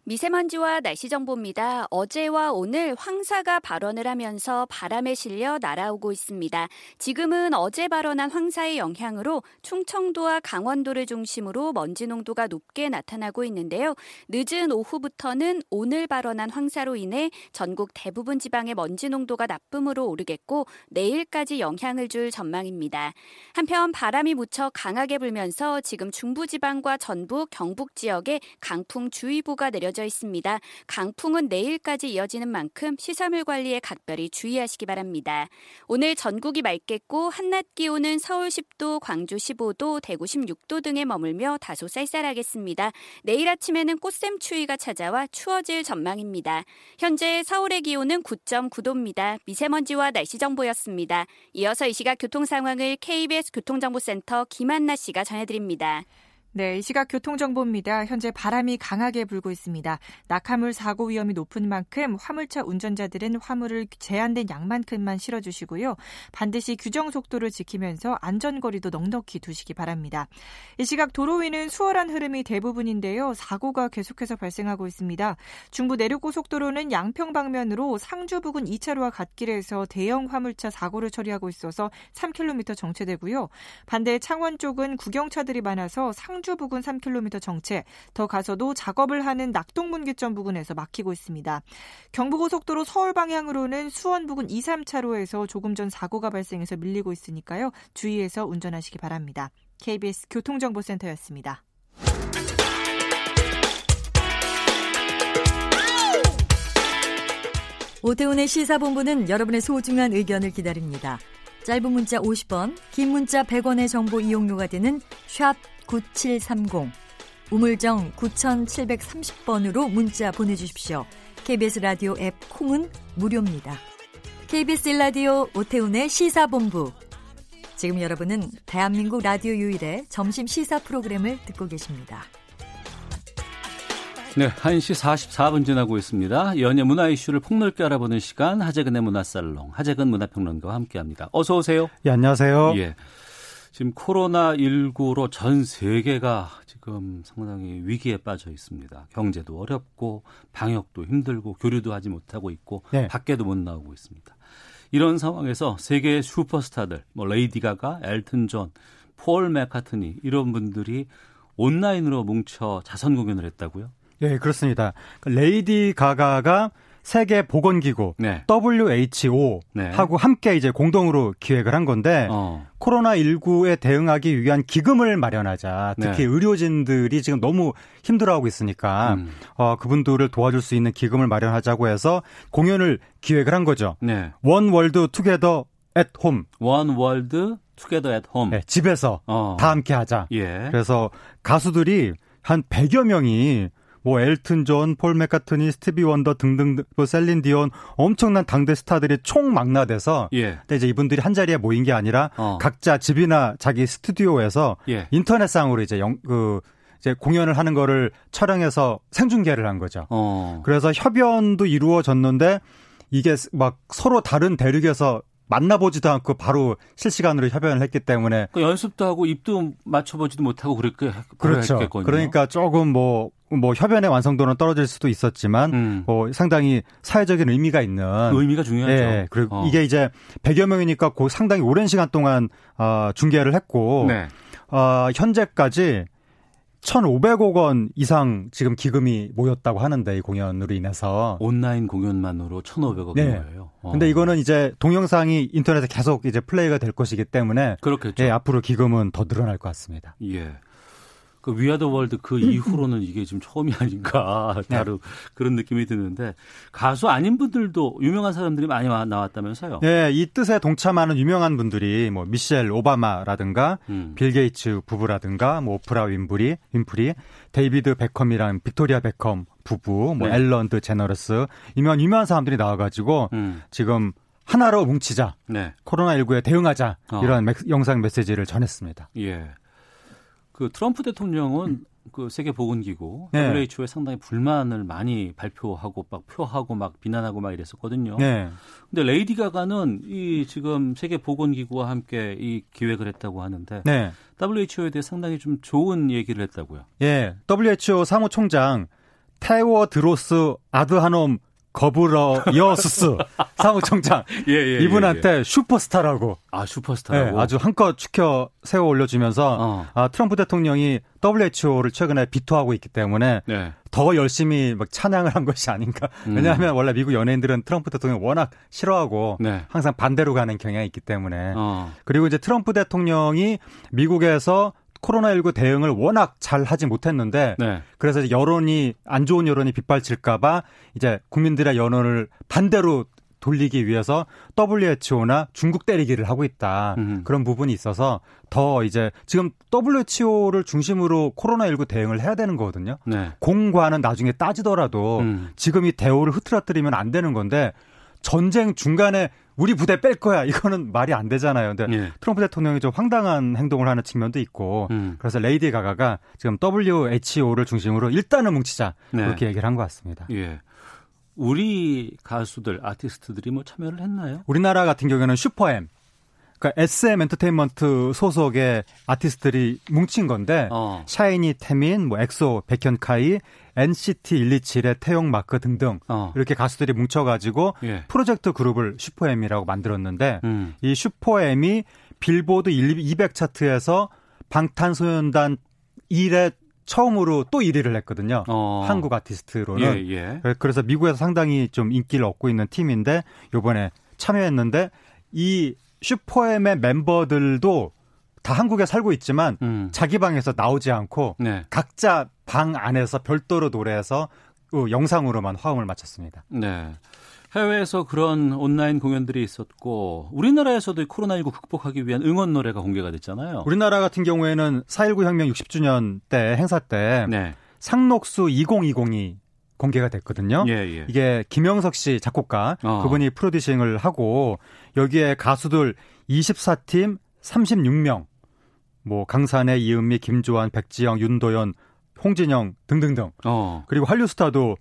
미세먼지와 날씨 정보입니다. 어제와 오늘 황사가 발언을 하면서 바람에 실려 날아오고 있습니다. 지금은 어제 발언한 황사의 영향으로 충청도와 강원도를 중심으로 먼지 농도가 높게 나타나고 있는데요. 늦은 오후부터는 오늘 발언한 황사로 인해 전국 대부분 지방의 먼지 농도가 나쁨으로 오르겠고 내일까지 영향을 줄 전망입니다. 한편 바람이 무척 강하게 불면서 지금 중부 지방과 전북, 경북 지역에 강풍 주의보가 내려 져 있습니다. 강풍은 내일까지 이어지는 만큼 시설물 관리에 각별히 주의하시기 바랍니다. 오늘 전국이 맑겠고 한낮 기온은 서울 10도, 광주 15도, 대구 16도 등에 머물며 다소 쌀쌀하겠습니다. 내일 아침에는 꽃샘 추위가 찾아와 추워질 전망입니다. 현재 서울의 기온은 9.9도입니다. 미세먼지와 날씨 정보였습니다. 이어서 이 시각 교통 상황을 KBS 교통정보센터 김한나 씨가 전해드립니다. 네, 이 시각 교통정보입니다. 현재 바람이 강하게 불고 있습니다. 낙하물 사고 위험이 높은 만큼 화물차 운전자들은 화물을 제한된 양만큼만 실어주시고요. 반드시 규정 속도를 지키면서 안전거리도 넉넉히 두시기 바랍니다. 이 시각 도로 위는 수월한 흐름이 대부분인데요. 사고가 계속해서 발생하고 있습니다. 중부 내륙고속도로는 양평 방면으로 상주 부근 2차로와 갓길에서 대형 화물차 사고를 처리하고 있어서 3km 정체되고요. 반대 창원 쪽은 구경차들이 많아서 상주 청주 부근 3km 정체, 더 가서도 작업을 하는 낙동분기점 부근에서 막히고 있습니다. 경부고속도로 서울 방향으로는 수원 부근 2, 3차로에서 조금 전 사고가 발생해서 밀리고 있으니까요. 주의해서 운전하시기 바랍니다. KBS 교통정보센터였습니다. 오태훈의 시사본부는 여러분의 소중한 의견을 기다립니다. 짧은 문자 50원, 긴 문자 100원의 정보 이용료가 되는 샵 9730, 우물정 9730번으로 문자 보내주십시오. KBS 라디오 앱 콩은 무료입니다. KBS 라디오 오태훈의 시사본부. 지금 여러분은 대한민국 라디오 유일의 점심 시사 프로그램을 듣고 계십니다. 네, 1시 44분 지나고 있습니다. 연예 문화 이슈를 폭넓게 알아보는 시간 하재근의 문화살롱 하재근 문화평론가와 함께합니다. 어서 오세요. 예, 안녕하세요. 예. 지금 코로나19로 전 세계가 지금 상당히 위기에 빠져 있습니다. 경제도 어렵고 방역도 힘들고 교류도 하지 못하고 있고 네. 밖에도 못 나오고 있습니다. 이런 상황에서 세계의 슈퍼스타들, 뭐 레이디 가가, 엘튼 존, 폴 맥카트니 이런 분들이 온라인으로 뭉쳐 자선 공연을 했다고요? 예, 그렇습니다. 레이디 가가가 세계 보건기구 네. WHO 네. 하고 함께 이제 공동으로 기획을 한 건데 어. 코로나 19에 대응하기 위한 기금을 마련하자. 특히 네. 의료진들이 지금 너무 힘들어하고 있으니까 음. 어, 그분들을 도와줄 수 있는 기금을 마련하자고 해서 공연을 기획을 한 거죠. 네. One World Together at Home. One World Together at Home. 네, 집에서 어. 다 함께 하자. 예. 그래서 가수들이 한 100여 명이 뭐 엘튼 존, 폴 맥카트니, 스티비 원더 등등 뭐 셀린 디온 엄청난 당대 스타들이 총망라돼서 예. 근데 이제 이분들이 한 자리에 모인 게 아니라 어. 각자 집이나 자기 스튜디오에서 예. 인터넷상으로 이제 영, 그 이제 공연을 하는 거를 촬영해서 생중계를 한 거죠. 어. 그래서 협연도 이루어졌는데 이게 막 서로 다른 대륙에서 만나보지도 않고 바로 실시간으로 협연을 했기 때문에 그 연습도 하고 입도 맞춰보지도 못하고 그렇게 그렇죠. 했겠군요. 그러니까 조금 뭐 뭐뭐 협연의 완성도는 떨어질 수도 있었지만 음. 뭐 상당히 사회적인 의미가 있는 그 의미가 중요하죠. 예, 그리고 어. 이게 이제 100여 명이니까 그 상당히 오랜 시간 동안 어, 중계를 했고 네. 어, 현재까지 1,500억 원 이상 지금 기금이 모였다고 하는데 이 공연으로 인해서 온라인 공연만으로 1,500억 네. 모여요. 어. 근데 이거는 이제 동영상이 인터넷에 계속 이제 플레이가 될 것이기 때문에 그렇겠죠. 예, 앞으로 기금은 더 늘어날 것 같습니다. 예. 그 We Are the World 그 이후로는 이게 좀 처음이 아닌가 다루 네. 그런 느낌이 드는데 가수 아닌 분들도 유명한 사람들이 많이 나왔다면서요? 네, 이 뜻에 동참하는 유명한 분들이 뭐 미셸 오바마라든가 음. 빌 게이츠 부부라든가 뭐 오프라 윈브리 윈프리 데이비드 베컴이랑 빅토리아 베컴 부부 뭐 네. 엘런 드제너러스 유명한 유명한 사람들이 나와가지고 음. 지금 하나로 뭉치자 네. 코로나19에 대응하자 어. 이런 어. 영상 메시지를 전했습니다. 예. 그 트럼프 대통령은 그 세계 보건기구 네. WHO에 상당히 불만을 많이 발표하고 막 표하고 막 비난하고 막 이랬었거든요. 네. 근데 레이디 가가는 이 지금 세계 보건기구와 함께 이 기획을 했다고 하는데 네. WHO에 대해 상당히 좀 좋은 얘기를 했다고요. 예. WHO 사무총장 테워드로스 아드하놈 거브러여수스 사무총장 예, 예, 이분한테 예, 예. 슈퍼스타라고 아 슈퍼스타라고 네, 아주 한껏 추켜 세워 올려주면서 어. 아, 트럼프 대통령이 WHO를 최근에 비토하고 있기 때문에 네. 더 열심히 막 찬양을 한 것이 아닌가 음. 왜냐하면 원래 미국 연예인들은 트럼프 대통령 워낙 싫어하고 네. 항상 반대로 가는 경향이 있기 때문에 어. 그리고 이제 트럼프 대통령이 미국에서 코로나19 대응을 워낙 잘 하지 못했는데 네. 그래서 여론이 안 좋은 여론이 빗발칠까봐 이제 국민들의 여론을 반대로 돌리기 위해서 WHO나 중국 때리기를 하고 있다. 음. 그런 부분이 있어서 더 이제 지금 WHO를 중심으로 코로나19 대응을 해야 되는 거거든요. 네. 공과는 나중에 따지더라도 음. 지금 이 대우를 흐트러뜨리면 안 되는 건데 전쟁 중간에 우리 부대 뺄 거야. 이거는 말이 안 되잖아요. 근데 예. 트럼프 대통령이 좀 황당한 행동을 하는 측면도 있고 음. 그래서 레이디 가가가 지금 WHO를 중심으로 일단은 뭉치자 네. 그렇게 얘기를 한 것 같습니다. 예. 우리 가수들, 아티스트들이 뭐 참여를 했나요? 우리나라 같은 경우에는 SuperM, 그러니까 SM 엔터테인먼트 소속의 아티스트들이 뭉친 건데 어. 샤이니 태민, 뭐 엑소, 백현, 카이, NCT 127의 태용 마크 등등 어. 이렇게 가수들이 뭉쳐가지고 예. 프로젝트 그룹을 슈퍼엠이라고 만들었는데 음. 이 슈퍼엠이 빌보드 200 차트에서 방탄소년단 1에 처음으로 또 1위를 했거든요. 어. 한국 아티스트로는. 예, 예. 그래서 미국에서 상당히 좀 인기를 얻고 있는 팀인데 요번에 참여했는데 이 슈퍼엠의 멤버들도 다 한국에 살고 있지만 음. 자기 방에서 나오지 않고 네. 각자 방 안에서 별도로 노래해서 그 영상으로만 화음을 마쳤습니다. 네. 해외에서 그런 온라인 공연들이 있었고 우리나라에서도 코로나19 극복하기 위한 응원 노래가 공개가 됐잖아요. 우리나라 같은 경우에는 4.19 혁명 60주년 때 행사 때 네. 상록수 2020이 공개가 됐거든요. 예, 예. 이게 김영석 씨 작곡가 어. 그분이 프로듀싱을 하고 여기에 가수들 24팀 36명 뭐 강산의 이은미, 김조한, 백지영, 윤도현, 홍진영 등등등. 어. 그리고 한류 스타도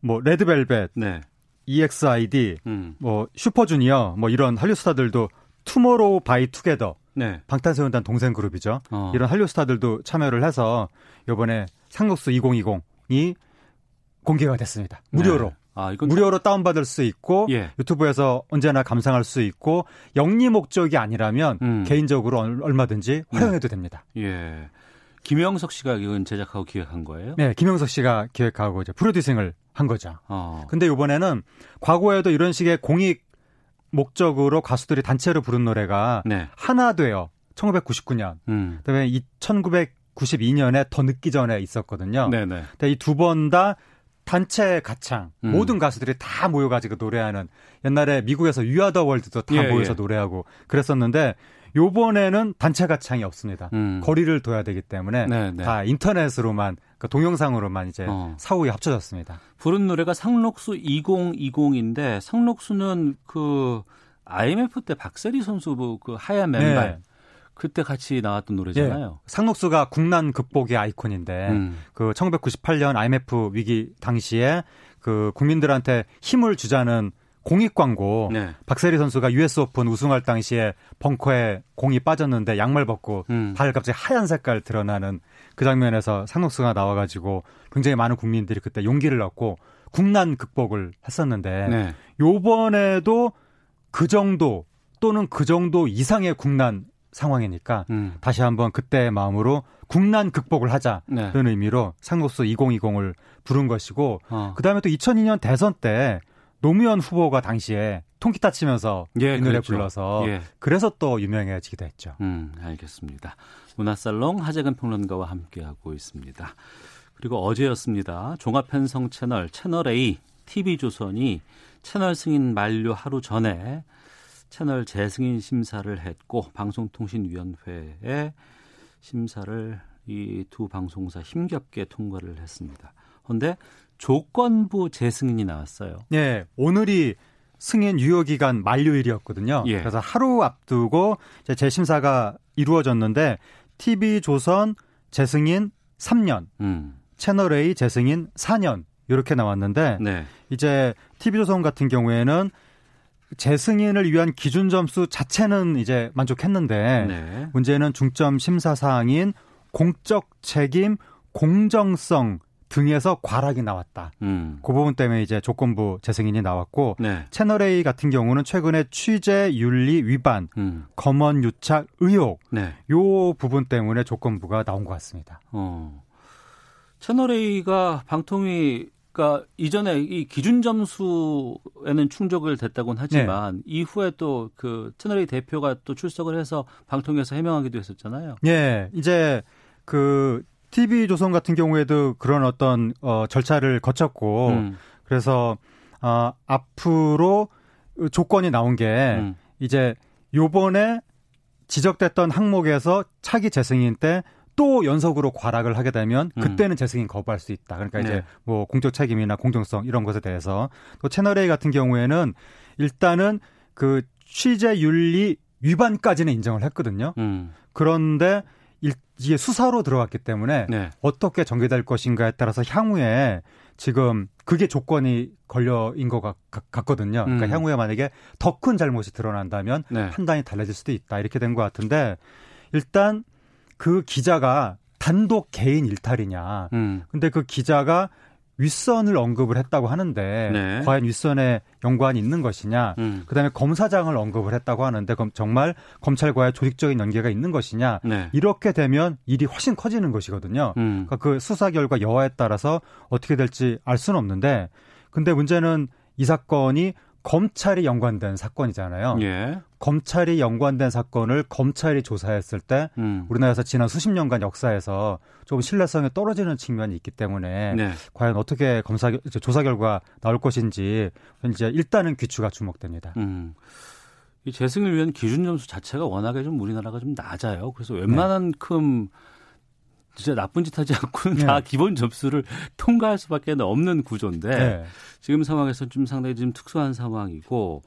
뭐 레드벨벳, 네. EXID, 음. 뭐 슈퍼주니어 뭐 이런 한류 스타들도 투모로우 바이 투게더 네. 방탄소년단 동생 그룹이죠. 어. 이런 한류 스타들도 참여를 해서 이번에 상록수 2020이 공개가 됐습니다. 무료로. 네. 아, 무료로 다운받을 수 있고 예. 유튜브에서 언제나 감상할 수 있고 영리 목적이 아니라면 음. 개인적으로 얼마든지 활용해도 네. 됩니다. 예. 김영석 씨가 이건 제작하고 기획한 거예요? 네, 김영석 씨가 기획하고 이제 프로듀싱을 한 거죠. 어. 근데 이번에는 과거에도 이런 식의 공익 목적으로 가수들이 단체로 부른 노래가 네. 하나 되어 1999년, 음. 그다음에 1992년에 더 늦기 전에 있었거든요. 네네. 이두 번 다 단체 가창 음. 모든 가수들이 다 모여가지고 노래하는 옛날에 미국에서 유아더 월드도 다 예, 모여서 예. 노래하고 그랬었는데 요번에는 단체 가창이 없습니다. 음. 거리를 둬야 되기 때문에 네네. 네. 다 인터넷으로만 그러니까 동영상으로만 이제 어. 사후에 합쳐졌습니다. 부른 노래가 상록수 2020인데 상록수는 그 IMF 때 박세리 선수 뭐그 하얀 맨발 네. 그때 같이 나왔던 노래잖아요. 네. 상록수가 국난 극복의 아이콘인데 음. 그 1998년 IMF 위기 당시에 그 국민들한테 힘을 주자는 공익 광고 네. 박세리 선수가 US 오픈 우승할 당시에 벙커에 공이 빠졌는데 양말 벗고 음. 발 갑자기 하얀 색깔 드러나는 그 장면에서 상록수가 나와가지고 굉장히 많은 국민들이 그때 용기를 얻고 국난 극복을 했었는데 네. 요번에도 그 정도 또는 그 정도 이상의 국난 상황이니까 음. 다시 한번 그때의 마음으로 국난 극복을 하자는 네. 의미로 상록수 2020을 부른 것이고 어. 그다음에 또 2002년 대선 때 노무현 후보가 당시에 통기타 치면서 예, 이 노래 그렇죠. 불러서 예. 그래서 또 유명해지기도 했죠. 음, 알겠습니다. 문화살롱 하재근 평론가와 함께하고 있습니다. 그리고 어제였습니다. 종합편성 채널 채널 A TV조선이 채널 승인 만료 하루 전에 채널 재승인 심사를 했고 방송통신위원회에 심사를 이 두 방송사 힘겹게 통과를 했습니다. 그런데 조건부 재승인이 나왔어요. 네, 오늘이 승인 유효 기간 만료일이었거든요. 예. 그래서 하루 앞두고 재심사가 이루어졌는데 TV 조선 재승인 3년, 음. 채널 A 재승인 4년 이렇게 나왔는데 네. 이제 TV 조선 같은 경우에는 재승인을 위한 기준 점수 자체는 이제 만족했는데 네. 문제는 중점 심사 사항인 공적 책임, 공정성 등에서 과락이 나왔다. 음. 그 부분 때문에 이제 조건부 재승인이 나왔고 네. 채널 A 같은 경우는 최근에 취재 윤리 위반, 음. 검언 유착 의혹 네. 요 부분 때문에 조건부가 나온 것 같습니다. 어. 채널 A가 방통위 가 이전에 이 기준 점수에는 충족을 됐다고는 하지만 네. 이후에 또 그 채널 A 대표가 또 출석을 해서 방통위에서 해명하기도 했었잖아요. 예. 이제 그 TV조선 같은 경우에도 그런 어떤 어, 절차를 거쳤고 음. 그래서 어, 앞으로 조건이 나온 게 음. 이제 요번에 지적됐던 항목에서 차기 재승인 때 또 연속으로 과락을 하게 되면 음. 그때는 음. 재승인 거부할 수 있다. 그러니까 이제 네. 뭐 공적 책임이나 공정성 이런 것에 대해서 또 채널 A 같은 경우에는 일단은 그 취재 윤리 위반까지는 인정을 했거든요. 음. 그런데 이게 수사로 들어갔기 때문에 네. 어떻게 전개될 것인가에 따라서 향후에 지금 그게 조건이 걸려인 것 같, 거든요 그러니까 음. 향후에 만약에 더 큰 잘못이 드러난다면 네. 판단이 달라질 수도 있다 이렇게 된 것 같은데 일단 그 기자가 단독 개인 일탈이냐. 음. 근데 그 기자가 윗선을 언급을 했다고 하는데 네. 과연 윗선에 연관이 있는 것이냐 음. 그다음에 검사장을 언급을 했다고 하는데 그럼 정말 검찰과의 조직적인 연계가 있는 것이냐 네. 이렇게 되면 일이 훨씬 커지는 것이거든요 음. 그러니까 그 수사 결과 여하에 따라서 어떻게 될지 알 수는 없는데 근데 문제는 이 사건이 검찰이 연관된 사건이잖아요. 예. 검찰이 연관된 사건을 검찰이 조사했을 때 음. 우리나라에서 지난 수십 년간 역사에서 좀 신뢰성이 떨어지는 측면이 있기 때문에 네. 과연 어떻게 검사 조사 결과 나올 것인지 이제 일단은 귀추가 주목됩니다. 음. 이 재승을 위한 기준 점수 자체가 워낙에 좀 우리나라가 좀 낮아요. 그래서 웬만한큼 네. 진짜 나쁜 짓 하지 않고는 네. 다 기본 점수를 통과할 수밖에 없는 구조인데 네. 지금 상황에서 좀 상당히 좀 특수한 상황이고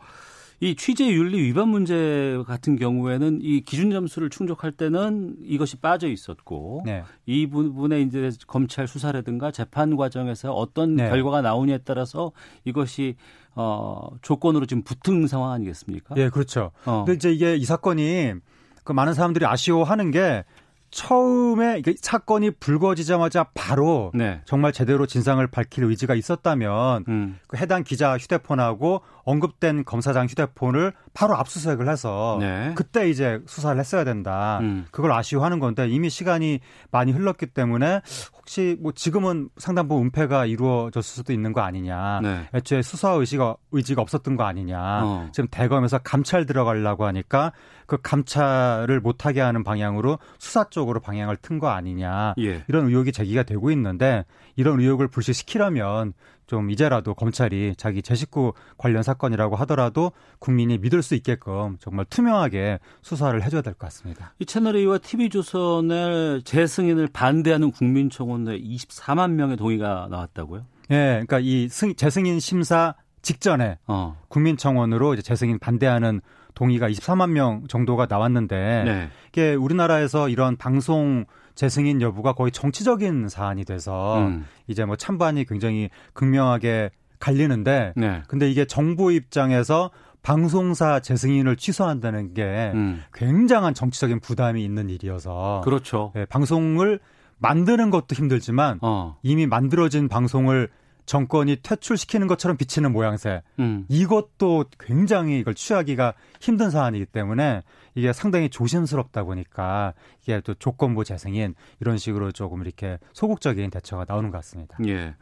이 취재 윤리 위반 문제 같은 경우에는 이 기준 점수를 충족할 때는 이것이 빠져 있었고 네. 이 부분에 이제 검찰 수사라든가 재판 과정에서 어떤 네. 결과가 나오냐에 따라서 이것이 어 조건으로 지금 붙은 상황 아니겠습니까? 예, 그렇죠. 어. 근데 이제 이게 이 사건이 그 많은 사람들이 아쉬워하는 게 처음에 이게 사건이 불거지자마자 바로 네. 정말 제대로 진상을 밝힐 의지가 있었다면 음. 그 해당 기자 휴대폰하고 언급된 검사장 휴대폰을 바로 압수수색을 해서 네. 그때 이제 수사를 했어야 된다. 음. 그걸 아쉬워하는 건데 이미 시간이 많이 흘렀기 때문에 혹시 뭐 지금은 상당 부분 은폐가 이루어졌을 수도 있는 거 아니냐. 네. 애초에 수사 의지가 의지가 없었던 거 아니냐. 어. 지금 대검에서 감찰 들어가려고 하니까 그 감찰을 못하게 하는 방향으로 수사 쪽으로 방향을 튼 거 아니냐. 예. 이런 의혹이 제기가 되고 있는데 이런 의혹을 불식시키려면 좀 이제라도 검찰이 자기 제 식구 관련 사건이라고 하더라도 국민이 믿을 수 있게끔 정말 투명하게 수사를 해줘야 될 것 같습니다. 이 채널A와 TV조선의 재승인을 반대하는 국민청원에 24만 명의 동의가 나왔다고요? 예, 그러니까 이 승, 재승인 심사 직전에 어. 국민청원으로 이제 재승인 반대하는 동의가 24만 명 정도가 나왔는데 네. 이게 우리나라에서 이런 방송 재승인 여부가 거의 정치적인 사안이 돼서 음. 이제 뭐 찬반이 굉장히 극명하게 갈리는데 네. 근데 이게 정부 입장에서 방송사 재승인을 취소한다는 게 음. 굉장한 정치적인 부담이 있는 일이어서 그렇죠. 네, 방송을 만드는 것도 힘들지만 어. 이미 만들어진 방송을 정권이 퇴출시키는 것처럼 비치는 모양새. 음. 이것도 굉장히 이걸 취하기가 힘든 사안이기 때문에 이게 상당히 조심스럽다 보니까 이게 또 조건부 재승인 이런 식으로 조금 이렇게 소극적인 대처가 나오는 것 같습니다. 예.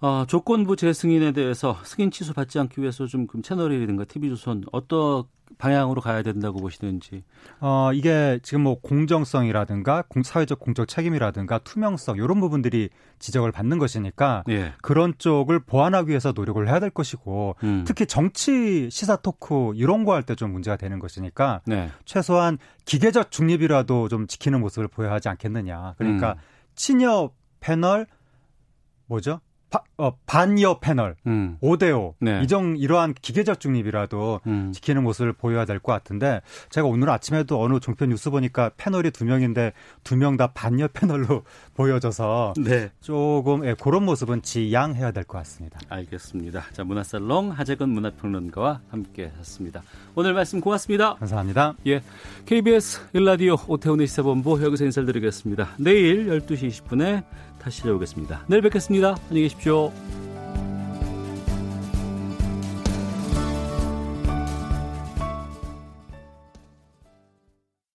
어, 조건부 재승인에 대해서 승인 취소 받지 않기 위해서 좀 채널이라든가 TV조선 어떤 방향으로 가야 된다고 보시는지. 어, 이게 지금 뭐 공정성이라든가 공, 사회적 공적 책임이라든가 투명성 이런 부분들이 지적을 받는 것이니까 예. 그런 쪽을 보완하기 위해서 노력을 해야 될 것이고 음. 특히 정치 시사 토크 이런 거 할 때 좀 문제가 되는 것이니까 네. 최소한 기계적 중립이라도 좀 지키는 모습을 보여야 하지 않겠느냐. 그러니까 음. 친여 패널 뭐죠? 바, 어, 반여 패널 음. 5대5 네. 이정 이러한 기계적 중립이라도 음. 지키는 모습을 보여야 될 것 같은데 제가 오늘 아침에도 어느 종편 뉴스 보니까 패널이 두 명인데 두 명 다 반여 패널로 보여져서 네. 조금 예, 그런 모습은 지양해야 될 것 같습니다. 알겠습니다. 자 문화살롱 하재근 문화평론가와 함께했습니다. 오늘 말씀 고맙습니다. 감사합니다. 예, KBS 일라디오 오태훈의 시사본부 여기서 인사드리겠습니다. 내일 12시 20분에 다시 찾아오겠습니다. 내일 뵙겠습니다. 안녕히 계십시오.